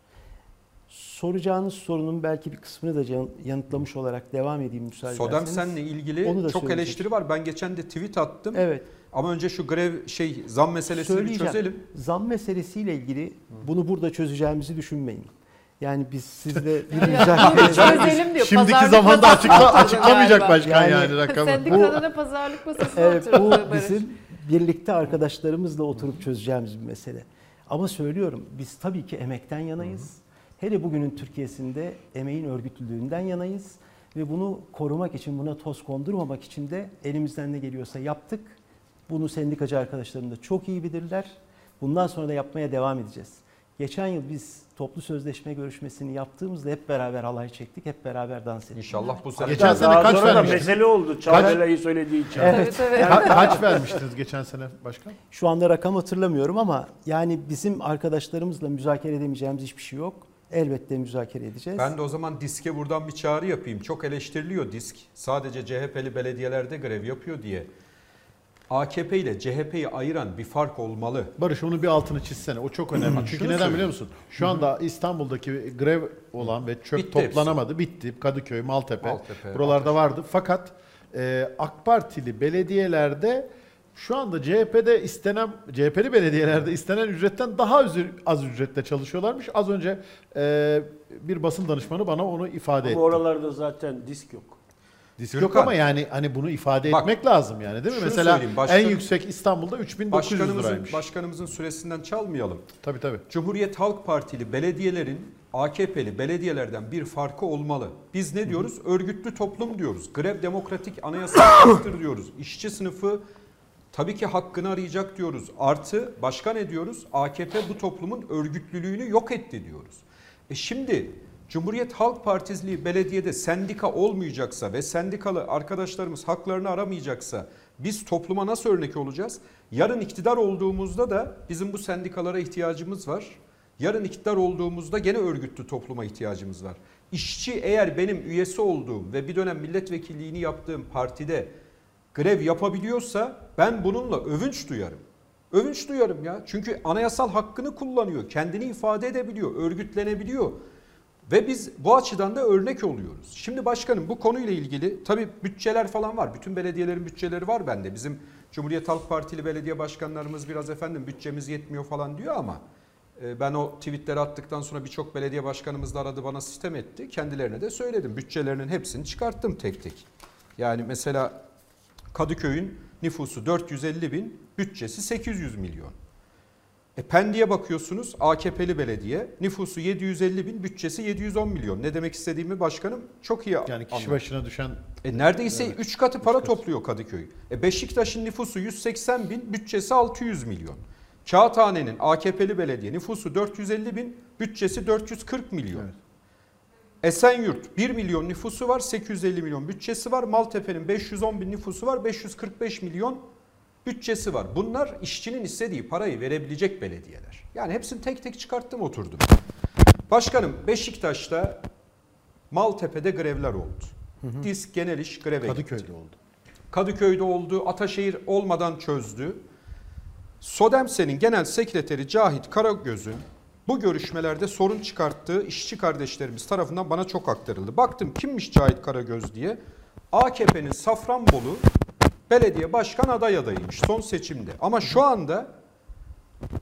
Speaker 2: Soracağınız sorunun belki bir kısmını da yanıtlamış olarak devam edeyim müsaade ederseniz.
Speaker 6: Sodemsen'le ilgili
Speaker 2: Onu da
Speaker 6: çok eleştiri var. Ben geçen de tweet attım.
Speaker 2: Evet.
Speaker 6: Ama önce şu grev şey zam meselesini bir çözelim.
Speaker 2: Zam meselesiyle ilgili bunu burada çözeceğimizi düşünmeyin. Yani biz sizle bir
Speaker 3: çözelim diyor.
Speaker 1: Şimdiki
Speaker 3: Pazarlık
Speaker 1: zamanda açıkla, açıklamayacak
Speaker 3: galiba.
Speaker 1: başkan yani,
Speaker 2: Yani-
Speaker 1: rakamı.
Speaker 3: Sendikanın da pazarlık masasına
Speaker 2: Evet, bu bizim birlikte arkadaşlarımızla oturup çözeceğimiz bir mesele. Ama söylüyorum biz tabii ki emekten yanayız. Hele bugünün Türkiye'sinde emeğin örgütlülüğünden yanayız. Ve bunu korumak için, buna toz kondurmamak için de elimizden ne geliyorsa yaptık. Bunu sendikacı arkadaşlarım da çok iyi bilirler. Bundan sonra da yapmaya devam edeceğiz. Geçen yıl biz toplu sözleşme görüşmesini yaptığımızda hep beraber halay çektik, hep beraber dans ettik.
Speaker 6: İnşallah bu sene.
Speaker 1: Geçen sene
Speaker 5: Daha
Speaker 1: kaç
Speaker 5: sonra da
Speaker 1: vermiştiniz?
Speaker 5: mesele oldu Çağlayan'ı söylediği için.
Speaker 3: Evet, evet.
Speaker 1: Ka- kaç vermiştiniz geçen sene başkan?
Speaker 2: Şu anda rakam hatırlamıyorum ama yani bizim arkadaşlarımızla müzakere edemeyeceğimiz hiçbir şey yok. Elbette müzakere edeceğiz.
Speaker 6: Ben de o zaman diske buradan bir çağrı yapayım. Çok eleştiriliyor disk. Sadece CHP'li belediyelerde grev yapıyor diye. AKP ile CHP'yi ayıran bir fark olmalı.
Speaker 1: Barış onun bir altını çizsene. O çok önemli. Çünkü
Speaker 6: Şunu
Speaker 1: neden
Speaker 6: söyleyeyim.
Speaker 1: biliyor musun? Şu anda İstanbul'daki grev olan ve çöp
Speaker 6: Bitti
Speaker 1: toplanamadı. Bitti. Kadıköy, Maltepe.
Speaker 6: Maltepe,
Speaker 1: buralarda vardı. Fakat e, AK Partili belediyelerde şu anda CHP'de istenen CHP'li belediyelerde istenen ücretten daha az, ücretle çalışıyorlarmış. Az önce e, bir basın danışmanı bana onu ifade etti.
Speaker 5: Ama oralarda zaten disk yok.
Speaker 1: Disk yok ama yani hani bunu ifade
Speaker 6: Bak,
Speaker 1: etmek lazım yani değil mi? Mesela
Speaker 6: başkan-
Speaker 1: en yüksek İstanbul'da 3900
Speaker 6: Başkanımızın,
Speaker 1: liraymış.
Speaker 6: başkanımızın süresinden çalmayalım.
Speaker 1: Tabii tabii.
Speaker 6: Cumhuriyet Halk Partili belediyelerin AKP'li belediyelerden bir farkı olmalı. Biz ne diyoruz? Örgütlü toplum diyoruz. Grev demokratik anayasal haktır diyoruz. İşçi sınıfı tabii ki hakkını arayacak diyoruz. Artı başka ne diyoruz? AKP bu toplumun örgütlülüğünü yok etti diyoruz. E şimdi Cumhuriyet Halk Partisi belediyede sendika olmayacaksa ve sendikalı arkadaşlarımız haklarını aramayacaksa biz topluma nasıl örnek olacağız? Yarın iktidar olduğumuzda da bizim bu sendikalara ihtiyacımız var. Yarın iktidar olduğumuzda gene örgütlü topluma ihtiyacımız var. İşçi eğer benim üyesi olduğum ve bir dönem milletvekilliğini yaptığım partide grev yapabiliyorsa ben bununla övünç duyarım. Övünç duyarım ya. Çünkü anayasal hakkını kullanıyor. Kendini ifade edebiliyor, örgütlenebiliyor. Ve biz bu açıdan da örnek oluyoruz. Şimdi başkanım bu konuyla ilgili tabii bütçeler falan var. Bütün belediyelerin bütçeleri var bende. Bizim Cumhuriyet Halk Partili belediye başkanlarımız biraz efendim bütçemiz yetmiyor falan diyor ama e, ben o tweetleri attıktan sonra birçok belediye başkanımız da aradı bana sistem etti. Kendilerine de söyledim. Bütçelerinin hepsini çıkarttım tek tek. Yani mesela Kadıköy'ün nüfusu 450 bin, bütçesi 800 milyon. E Pendik'e bakıyorsunuz AKP'li belediye nüfusu 750 bin bütçesi 710 milyon. Ne demek istediğimi başkanım çok iyi
Speaker 1: Yani kişi
Speaker 6: anladı.
Speaker 1: başına düşen
Speaker 6: E neredeyse
Speaker 1: Evet.
Speaker 6: 3 katı para
Speaker 1: Üç katı.
Speaker 6: topluyor Kadıköy. E Beşiktaş'ın nüfusu 180 bin bütçesi 600 milyon. Kağıthane'nin AKP'li belediye nüfusu 450 bin bütçesi 440 milyon.
Speaker 1: Evet.
Speaker 6: Esenyurt 1 milyon nüfusu var 850 milyon bütçesi var. Maltepe'nin 510 bin nüfusu var 545 milyon bütçesi var. Bunlar işçinin istediği parayı verebilecek belediyeler. Yani hepsini tek tek çıkarttım oturdum. Başkanım Beşiktaş'ta Maltepe'de grevler oldu. Disk genel iş greve gitti.
Speaker 1: Kadıköy'de oldu.
Speaker 6: Kadıköy'de oldu. Ataşehir olmadan çözdü. Sodemse'nin genel sekreteri Cahit Karagöz'ün bu görüşmelerde sorun çıkarttığı işçi kardeşlerimiz tarafından bana çok aktarıldı. Baktım kimmiş Cahit Karagöz diye. AKP'nin Safranbolu belediye başkan aday adayıymış son seçimde. Ama şu anda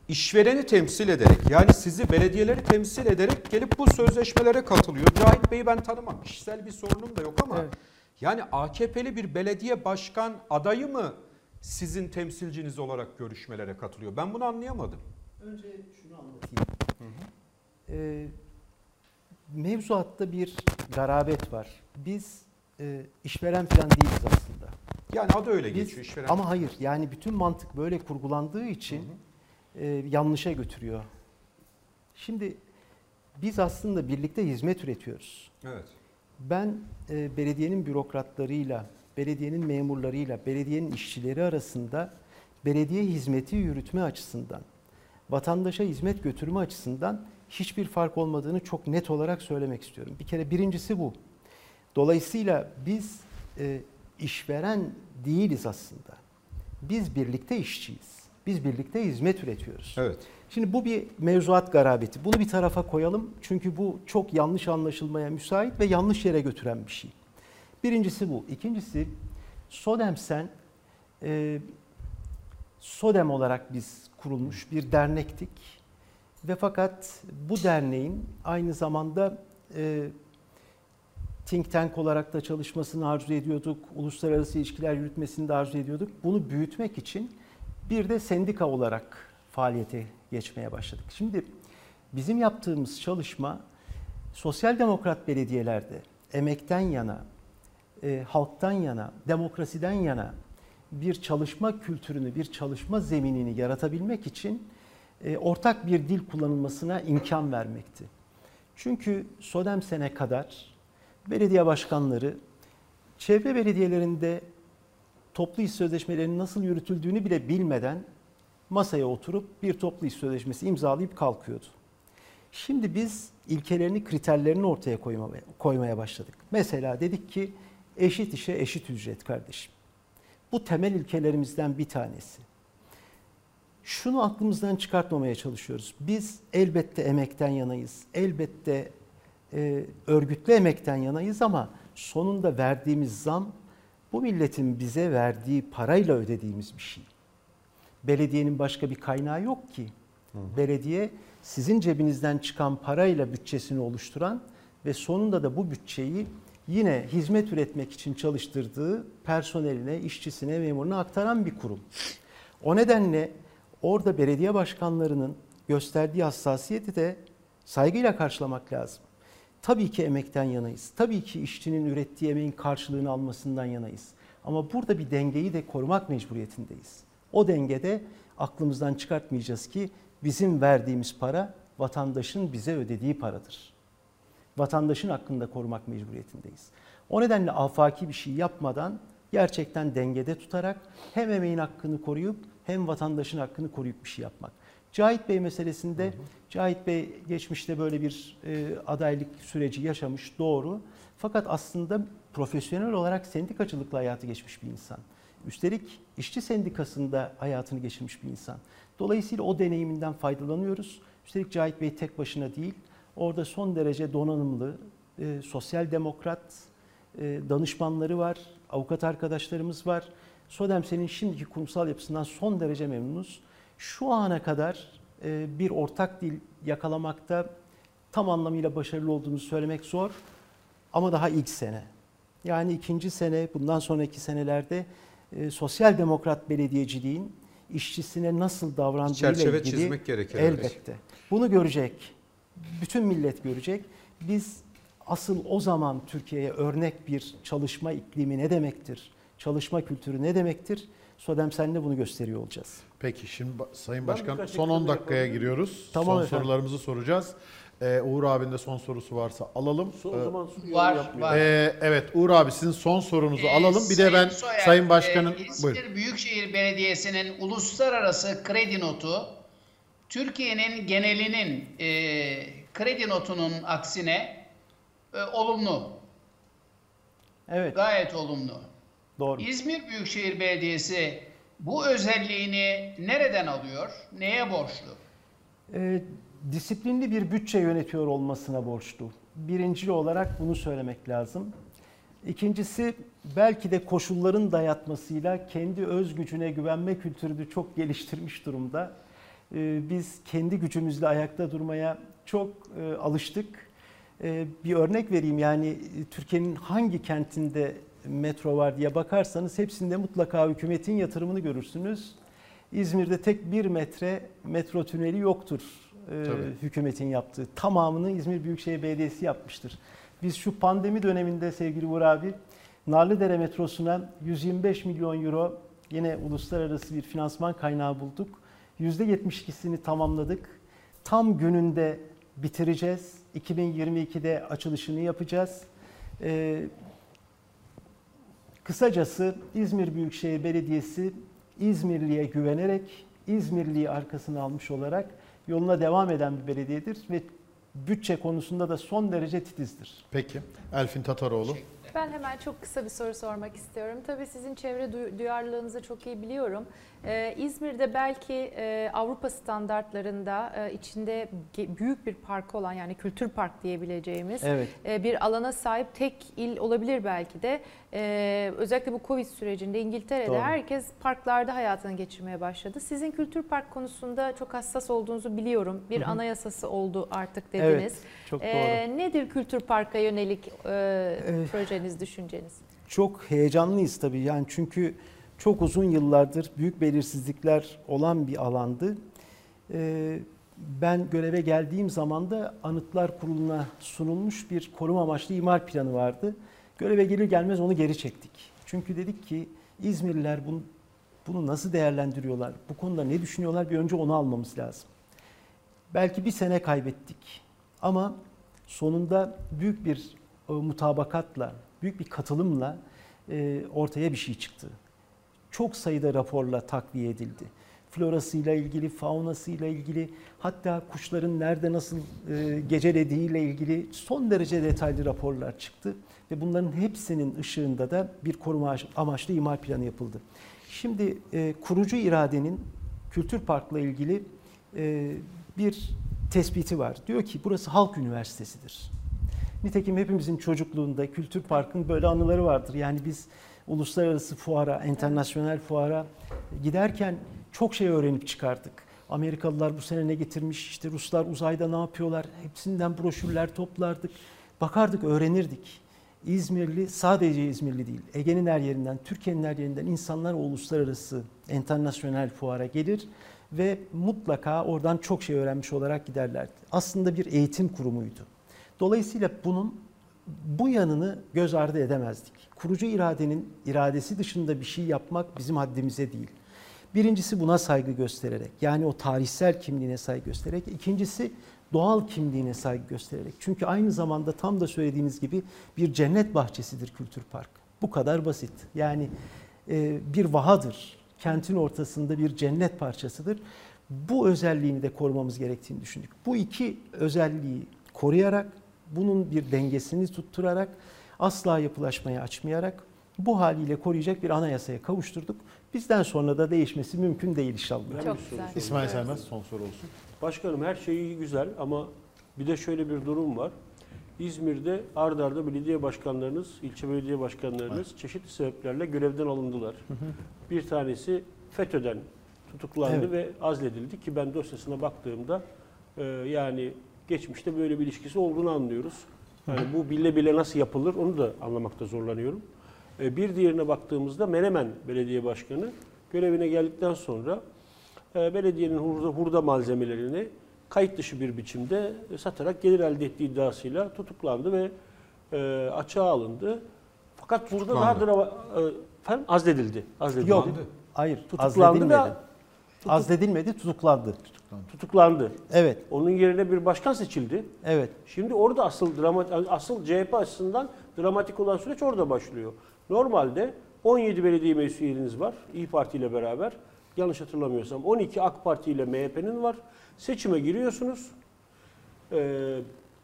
Speaker 6: işvereni temsil ederek yani sizi belediyeleri temsil ederek gelip bu sözleşmelere katılıyor. Cahit Bey'i ben tanımam. Kişisel bir sorunum da yok ama
Speaker 2: Evet.
Speaker 6: yani AKP'li bir belediye başkan adayı mı sizin temsilciniz olarak görüşmelere katılıyor? Ben bunu anlayamadım.
Speaker 2: Önce şunu anlatayım. Ee, mevzuatta bir garabet var. Biz e, işveren falan değiliz aslında.
Speaker 6: Yani adı öyle
Speaker 2: Biz-
Speaker 6: geçiyor işveren.
Speaker 2: Ama hayır yani bütün mantık böyle kurgulandığı için e, yanlışa götürüyor. Şimdi biz aslında birlikte hizmet üretiyoruz.
Speaker 6: Evet.
Speaker 2: Ben e, belediyenin bürokratlarıyla, belediyenin memurlarıyla, belediyenin işçileri arasında belediye hizmeti yürütme açısından, vatandaşa hizmet götürme açısından hiçbir fark olmadığını çok net olarak söylemek istiyorum. Bir kere birincisi bu. Dolayısıyla biz e, işveren değiliz aslında. Biz birlikte işçiyiz. Biz birlikte hizmet üretiyoruz.
Speaker 6: Evet.
Speaker 2: Şimdi bu bir mevzuat garabeti. Bunu bir tarafa koyalım. Çünkü bu çok yanlış anlaşılmaya müsait ve yanlış yere götüren bir şey. Birincisi bu. İkincisi Sodemsen e, Sodem olarak biz kurulmuş bir dernektik. Ve fakat bu derneğin aynı zamanda e, think tank olarak da çalışmasını arzu ediyorduk. Uluslararası ilişkiler yürütmesini de arzu ediyorduk. Bunu büyütmek için bir de sendika olarak faaliyete geçmeye başladık. Şimdi bizim yaptığımız çalışma sosyal demokrat belediyelerde emekten yana, e, halktan yana, demokrasiden yana bir çalışma kültürünü, bir çalışma zeminini yaratabilmek için e, ortak bir dil kullanılmasına imkan vermekti. Çünkü Sodem sene kadar belediye başkanları çevre belediyelerinde toplu iş sözleşmelerinin nasıl yürütüldüğünü bile bilmeden masaya oturup bir toplu iş sözleşmesi imzalayıp kalkıyordu. Şimdi biz ilkelerini, kriterlerini ortaya koymaya, başladık. Mesela dedik ki eşit işe eşit ücret kardeşim. Bu temel ilkelerimizden bir tanesi. Şunu aklımızdan çıkartmamaya çalışıyoruz. Biz elbette emekten yanayız. Elbette e, örgütlü emekten yanayız ama sonunda verdiğimiz zam bu milletin bize verdiği parayla ödediğimiz bir şey. Belediyenin başka bir kaynağı yok ki. Belediye sizin cebinizden çıkan parayla bütçesini oluşturan ve sonunda da bu bütçeyi yine hizmet üretmek için çalıştırdığı personeline, işçisine, memuruna aktaran bir kurum. O nedenle orada belediye başkanlarının gösterdiği hassasiyeti de saygıyla karşılamak lazım. Tabii ki emekten yanayız. Tabii ki işçinin ürettiği emeğin karşılığını almasından yanayız. Ama burada bir dengeyi de korumak mecburiyetindeyiz. O dengede aklımızdan çıkartmayacağız ki bizim verdiğimiz para vatandaşın bize ödediği paradır. vatandaşın hakkını da korumak mecburiyetindeyiz. O nedenle afaki bir şey yapmadan gerçekten dengede tutarak hem emeğin hakkını koruyup hem vatandaşın hakkını koruyup bir şey yapmak. Cahit Bey meselesinde Cahit Bey geçmişte böyle bir e, adaylık süreci yaşamış doğru. Fakat aslında profesyonel olarak sendikacılıkla hayatı geçmiş bir insan. Üstelik işçi sendikasında hayatını geçirmiş bir insan. Dolayısıyla o deneyiminden faydalanıyoruz. Üstelik Cahit Bey tek başına değil, orada son derece donanımlı, e, sosyal demokrat e, danışmanları var, avukat arkadaşlarımız var. Sodemsen'in şimdiki kurumsal yapısından son derece memnunuz. Şu ana kadar e, bir ortak dil yakalamakta tam anlamıyla başarılı olduğunu söylemek zor ama daha ilk sene. Yani ikinci sene, bundan sonraki senelerde e, sosyal demokrat belediyeciliğin işçisine nasıl davrandığıyla
Speaker 6: Çerçeve
Speaker 2: ilgili
Speaker 6: çizmek gerekir, evet.
Speaker 2: elbette. Bunu görecek. Bütün millet görecek. Biz asıl o zaman Türkiye'ye örnek bir çalışma iklimi ne demektir? Çalışma kültürü ne demektir? Sodem senle bunu gösteriyor olacağız.
Speaker 1: Peki şimdi Sayın Başkan son 10
Speaker 5: ekleme
Speaker 1: dakikaya
Speaker 5: miyim?
Speaker 1: giriyoruz.
Speaker 2: Tamam
Speaker 1: son
Speaker 2: efendim.
Speaker 1: sorularımızı soracağız. Ee, Uğur abinin de son sorusu varsa alalım.
Speaker 5: O
Speaker 1: Ee,
Speaker 5: zaman
Speaker 4: Var, var.
Speaker 1: Ee, evet Uğur abi sizin son sorunuzu
Speaker 4: Ee,
Speaker 1: alalım. Bir de ben
Speaker 4: Soyer,
Speaker 1: Sayın Başkan'ın...
Speaker 4: e, İzmir
Speaker 1: Buyurun.
Speaker 4: Büyükşehir Belediyesi'nin uluslararası kredi notu Türkiye'nin genelinin e, kredi notunun aksine e, olumlu,
Speaker 2: Evet,
Speaker 4: gayet olumlu.
Speaker 2: Doğru.
Speaker 4: İzmir Büyükşehir Belediyesi bu özelliğini nereden alıyor? Neye borçlu?
Speaker 2: E, disiplinli bir bütçe yönetiyor olmasına borçlu. Birincil olarak bunu söylemek lazım. İkincisi belki de koşulların dayatmasıyla kendi öz gücüne güvenme kültürünü çok geliştirmiş durumda. E, biz kendi gücümüzle ayakta durmaya çok e, alıştık. E, bir örnek vereyim yani e, Türkiye'nin hangi kentinde metro var diye bakarsanız hepsinde mutlaka hükümetin yatırımını görürsünüz. İzmir'de tek bir metre metro tüneli yoktur e,
Speaker 1: Tabii.
Speaker 2: hükümetin yaptığı. Tamamını İzmir Büyükşehir Belediyesi yapmıştır. Biz şu pandemi döneminde sevgili Uğur abi Narlıdere metrosuna 125 milyon euro yine uluslararası bir finansman kaynağı bulduk. %72'sini tamamladık. Tam gününde bitireceğiz. 2022'de açılışını yapacağız. Ee, Kısacası İzmir Büyükşehir Belediyesi İzmirli'ye güvenerek, İzmirli'yi arkasına almış olarak yoluna devam eden bir belediyedir ve bütçe konusunda da son derece titizdir.
Speaker 1: Peki. Elfin Tataroğlu.
Speaker 3: Ben hemen çok kısa bir soru sormak istiyorum. Tabii sizin çevre duy- duyarlılığınızı çok iyi biliyorum. Ee, İzmir'de belki e, Avrupa standartlarında e, içinde büyük bir park olan yani kültür park diyebileceğimiz
Speaker 2: Evet.
Speaker 3: e, bir alana sahip tek il olabilir belki de. Ee, özellikle bu Covid sürecinde İngiltere'de
Speaker 2: Doğru.
Speaker 3: herkes parklarda hayatını geçirmeye başladı. Sizin kültür park konusunda çok hassas olduğunuzu biliyorum. Bir anayasası oldu artık dediniz.
Speaker 2: Evet, çok doğru.
Speaker 3: Ee, nedir kültür parka yönelik e,
Speaker 2: Ee,
Speaker 3: projeniz, düşünceniz?
Speaker 2: Çok heyecanlıyız tabii yani çünkü çok uzun yıllardır büyük belirsizlikler olan bir alandı. Ee, ben göreve geldiğim zaman da Anıtlar Kurulu'na sunulmuş bir koruma amaçlı imar planı vardı. Göreve gelir gelmez onu geri çektik. Çünkü dedik ki İzmirliler bunu, bunu nasıl değerlendiriyorlar, bu konuda ne düşünüyorlar bir önce onu almamız lazım. Belki bir sene kaybettik ama sonunda büyük bir e, mutabakatla, büyük bir katılımla e, ortaya bir şey çıktı. Çok sayıda raporla takviye edildi. Florasıyla ilgili, faunasıyla ilgili, hatta kuşların nerede nasıl e, gecelediğiyle ilgili son derece detaylı raporlar çıktı. Ve bunların hepsinin ışığında da bir koruma amaçlı imar planı yapıldı. Şimdi e, kurucu iradenin Kültür Park'la ilgili e, bir tespiti var. Diyor ki burası halk üniversitesidir. Nitekim hepimizin çocukluğunda Kültür Park'ın böyle anıları vardır. Yani biz uluslararası fuara, internasyonel fuara giderken çok şey öğrenip çıkardık. Amerikalılar bu sene ne getirmiş, işte Ruslar uzayda ne yapıyorlar, hepsinden broşürler toplardık. Bakardık, öğrenirdik. İzmirli, sadece İzmirli değil, Ege'nin her yerinden, Türkiye'nin her yerinden insanlar uluslararası, internasyonel fuara gelir ve mutlaka oradan çok şey öğrenmiş olarak giderlerdi. Aslında bir eğitim kurumuydu. Dolayısıyla bunun bu yanını göz ardı edemezdik. Kurucu iradenin iradesi dışında bir şey yapmak bizim haddimize değil. Birincisi buna saygı göstererek yani o tarihsel kimliğine saygı göstererek. İkincisi doğal kimliğine saygı göstererek. Çünkü aynı zamanda tam da söylediğiniz gibi bir cennet bahçesidir kültür park. Bu kadar basit. Yani e, bir vahadır. Kentin ortasında bir cennet parçasıdır. Bu özelliğini de korumamız gerektiğini düşündük. Bu iki özelliği koruyarak, bunun bir dengesini tutturarak, asla yapılaşmayı açmayarak bu haliyle koruyacak bir anayasaya kavuşturduk. Bizden sonra da değişmesi mümkün değil inşallah.
Speaker 3: Çok güzel.
Speaker 1: İsmail Saymaz son soru olsun.
Speaker 5: Başkanım her şey güzel ama bir de şöyle bir durum var. İzmir'de ard arda belediye başkanlarınız, ilçe belediye başkanlarınız çeşitli sebeplerle görevden alındılar. Bir tanesi FETÖ'den tutuklandı
Speaker 2: Evet.
Speaker 5: ve azledildi ki ben dosyasına baktığımda e, yani geçmişte böyle bir ilişkisi olduğunu anlıyoruz. Yani bu bile bile nasıl yapılır onu da anlamakta zorlanıyorum. E, bir diğerine baktığımızda Menemen Belediye Başkanı görevine geldikten sonra e, belediyenin hurda, hurda malzemelerini kayıt dışı bir biçimde satarak gelir elde ettiği iddiasıyla tutuklandı ve e, açığa alındı. Fakat burada daha
Speaker 6: Tutuklandı.
Speaker 5: drama, efendim, azledildi. azledildi.
Speaker 2: Yok,
Speaker 6: Tutuklandı.
Speaker 2: hayır,
Speaker 5: Tutuklandı ve
Speaker 2: Azledilmedi, tutuklandı.
Speaker 5: tutuklandı.
Speaker 2: Evet,
Speaker 5: Onun yerine bir başkan seçildi.
Speaker 2: evet.
Speaker 5: Şimdi orada asıl dramat asıl CHP açısından dramatik olan süreç orada başlıyor. Normalde 17 belediye meclis üyeliğiniz var İyi Parti ile beraber. Yanlış hatırlamıyorsam 12 AK Parti ile MHP'nin var. Seçime giriyorsunuz. Ee,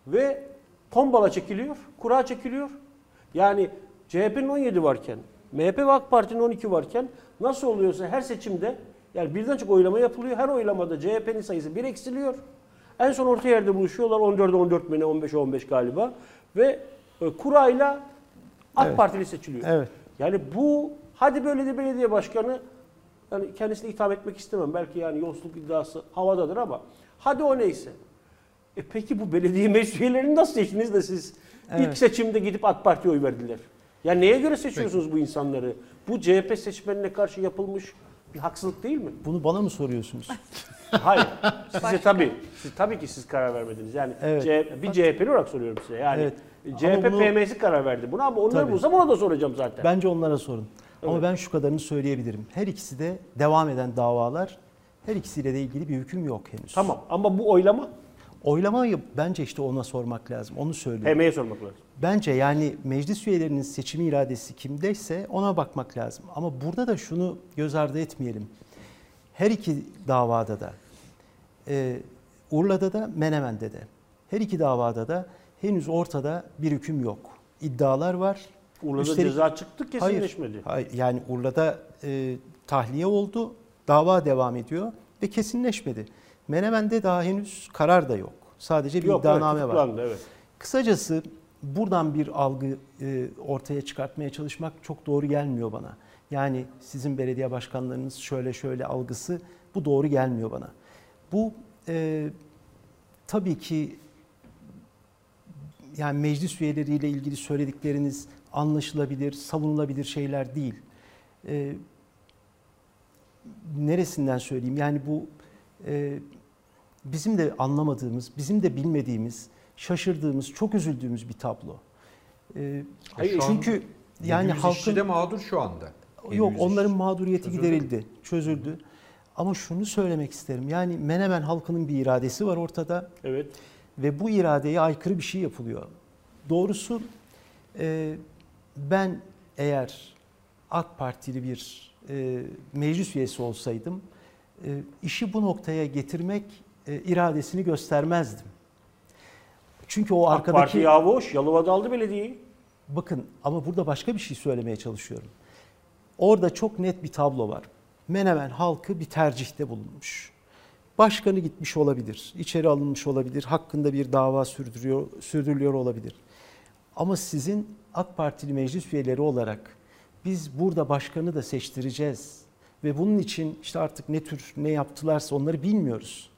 Speaker 5: ve tombala çekiliyor, kura çekiliyor. Yani CHP'nin 17 varken, MHP ve AK Parti'nin 12 varken nasıl oluyorsa her seçimde yani birden çok oylama yapılıyor. Her oylamada CHP'nin sayısı bir eksiliyor. En son orta yerde buluşuyorlar. 14'e 14 mi ne 15'e 15 galiba. Ve e, kurayla AK
Speaker 2: Evet.
Speaker 5: Partili seçiliyor.
Speaker 2: Evet.
Speaker 5: Yani bu hadi böyle de belediye başkanı yani kendisini itham etmek istemem. Belki yani yolsuzluk iddiası havadadır ama hadi o neyse. E peki bu belediye meclis üyelerini nasıl seçtiniz de siz ilk
Speaker 2: Evet.
Speaker 5: seçimde gidip AK Parti'ye oy verdiler? Ya neye göre seçiyorsunuz bu insanları? Bu CHP seçmenine karşı yapılmış bir haksızlık değil mi?
Speaker 2: Bunu bana mı soruyorsunuz?
Speaker 5: Hayır. Size tabii. Siz, tabii ki siz karar vermediniz. Yani
Speaker 2: Evet.
Speaker 5: CHP bir CHP'li olarak soruyorum size. Yani
Speaker 2: Evet.
Speaker 5: CHP
Speaker 2: Ama bunu-
Speaker 5: PM'si karar verdi buna ama onları
Speaker 2: Tabii.
Speaker 5: bulsam ona da soracağım zaten.
Speaker 2: Bence onlara sorun. Ama
Speaker 5: Evet.
Speaker 2: ben şu kadarını söyleyebilirim. Her ikisi de devam eden davalar. Her ikisiyle de ilgili bir hüküm yok henüz.
Speaker 5: Tamam ama bu oylama
Speaker 2: Oylamayı bence işte ona sormak lazım. Onu söylüyorum.
Speaker 5: PM'ye sormak lazım.
Speaker 2: Bence yani meclis üyelerinin seçimi iradesi kimdeyse ona bakmak lazım. Ama burada da şunu göz ardı etmeyelim. Her iki davada da, e, Urla'da da Menemen'de de, her iki davada da henüz ortada bir hüküm yok. İddialar var.
Speaker 5: Urla'da
Speaker 2: Üstelik-
Speaker 5: ceza çıktı kesinleşmedi.
Speaker 2: Hayır, hayır, yani Urla'da e, tahliye oldu, dava devam ediyor ve kesinleşmedi. Menemen'de daha henüz karar da yok. Sadece bir
Speaker 5: Yok, evet,
Speaker 2: iddianame var.
Speaker 5: tutuklandı, evet.
Speaker 2: Kısacası buradan bir algı e, ortaya çıkartmaya çalışmak çok doğru gelmiyor bana. Yani sizin belediye başkanlarınız şöyle şöyle algısı bu doğru gelmiyor bana. Bu e, tabii ki yani meclis üyeleriyle ilgili söyledikleriniz anlaşılabilir, savunulabilir şeyler değil. E, neresinden söyleyeyim? Yani bu e, bizim de anlamadığımız, bizim de bilmediğimiz, şaşırdığımız, çok üzüldüğümüz bir tablo. E,
Speaker 5: Hayır,
Speaker 6: an
Speaker 2: çünkü yani
Speaker 6: 700 işçi
Speaker 2: halkın
Speaker 6: de mağdur şu anda.
Speaker 2: yok
Speaker 6: 700
Speaker 2: onların mağduriyeti
Speaker 6: Çözüldü.
Speaker 2: giderildi, çözüldü. Ama şunu söylemek isterim. Yani Menemen halkının bir iradesi var ortada
Speaker 5: Evet.
Speaker 2: Ve bu iradeye aykırı bir şey yapılıyor. Doğrusu e, ben eğer AK Partili bir e, meclis üyesi olsaydım e, işi bu noktaya getirmek e, iradesini göstermezdim. Çünkü o
Speaker 5: AK
Speaker 2: arkadaki
Speaker 5: Parti Yavoş, Yalova'da aldı belediyeyi.
Speaker 2: Bakın ama burada başka bir şey söylemeye çalışıyorum. Orada çok net bir tablo var. Menemen halkı bir tercihte bulunmuş. Başkanı gitmiş olabilir, içeri alınmış olabilir, hakkında bir dava sürdürüyor, sürdürülüyor olabilir. Ama sizin AK Partili meclis üyeleri olarak biz burada başkanı da seçtireceğiz ve bunun için işte artık ne tür ne yaptılarsa onları bilmiyoruz.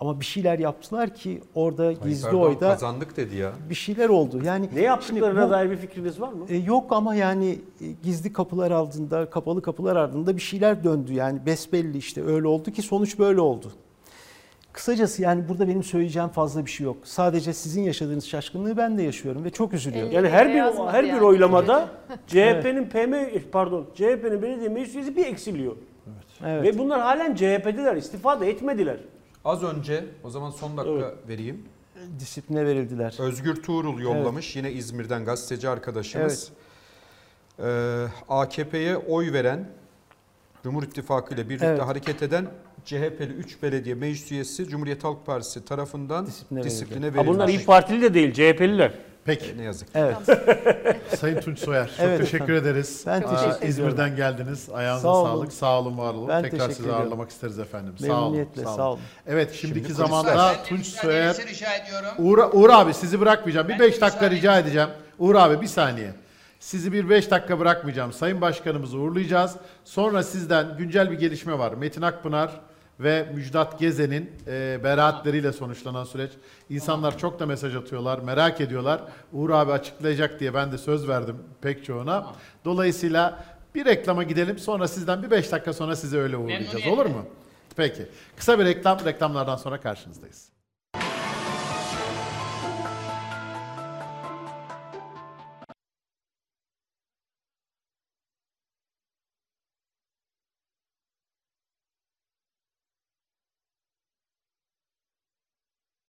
Speaker 2: Ama bir şeyler yaptılar ki orada
Speaker 6: Tayyip
Speaker 2: gizli
Speaker 6: Erdoğan
Speaker 2: oyda
Speaker 6: kazandık dedi ya.
Speaker 2: bir şeyler oldu. Yani
Speaker 5: Ne yaptıklarına
Speaker 2: bu-
Speaker 5: dair bir fikriniz var mı?
Speaker 2: e, yok ama yani e, gizli kapılar ardında, kapalı kapılar ardında bir şeyler döndü. Yani besbelli işte öyle oldu ki sonuç böyle oldu. Kısacası yani burada benim söyleyeceğim fazla bir şey yok. Sadece sizin yaşadığınız şaşkınlığı ben de yaşıyorum ve çok üzülüyorum.
Speaker 5: Yani her bir her bir
Speaker 3: yani.
Speaker 5: oylamada CHP'nin PM pardon CHP'nin belediye meclis üyesi bir eksiliyor.
Speaker 2: Evet.
Speaker 5: Ve bunlar halen CHP'diler. istifa da etmediler.
Speaker 6: Az önce o zaman son dakika
Speaker 5: Evet.
Speaker 6: vereyim.
Speaker 2: disipline verildiler.
Speaker 6: Özgür Tuğrul yollamış yine İzmir'den gazeteci arkadaşımız. Ee, AKP'ye oy veren Cumhur İttifakı ile birlikte
Speaker 2: Evet.
Speaker 6: hareket eden CHP'li 3 belediye meclis üyesi Cumhuriyet Halk Partisi tarafından
Speaker 2: Disipline
Speaker 6: disipline,
Speaker 2: verildi.
Speaker 6: verilmiş.
Speaker 5: Ha bunlar İYİ Partili de değil, CHP'liler.
Speaker 1: Peki.
Speaker 6: Ne yazık.
Speaker 2: Evet.
Speaker 1: Sayın Tunç Soyer çok
Speaker 2: Evet
Speaker 1: teşekkür
Speaker 2: efendim.
Speaker 1: ederiz.
Speaker 2: Ben
Speaker 1: Aa,
Speaker 2: teşekkür ediyorum.
Speaker 1: İzmir'den geldiniz. Ayağınıza
Speaker 2: Sağ olun.
Speaker 1: sağlık. Sağ olun, var olun.
Speaker 2: Ben
Speaker 1: Tekrar sizi
Speaker 2: ediyorum.
Speaker 1: ağırlamak isteriz efendim. Sağ olun.
Speaker 2: Memnuniyetle sağ olun.
Speaker 1: Evet şimdiki
Speaker 6: Şimdi
Speaker 1: zamanda Tunç Soyer
Speaker 4: rica ediyorum.
Speaker 1: Uğur, Uğur abi sizi bırakmayacağım. Bir
Speaker 4: Ben
Speaker 1: 5
Speaker 4: de
Speaker 1: dakika rica edeceğim. Uğur abi bir saniye. Sizi bir 5 dakika bırakmayacağım. Sayın Başkanımızı uğurlayacağız. Sonra sizden güncel bir gelişme var. Metin Akpınar ve Müjdat Gezen'in e, beraatleriyle sonuçlanan süreç. İnsanlar çok da mesaj atıyorlar, merak ediyorlar. Uğur abi açıklayacak diye ben de söz verdim pek çoğuna. Dolayısıyla bir reklama gidelim. Sonra sizden bir 5 dakika sonra sizi öyle uğurlayacağız. Olur mu? Peki. Kısa bir reklam. Reklamlardan sonra karşınızdayız.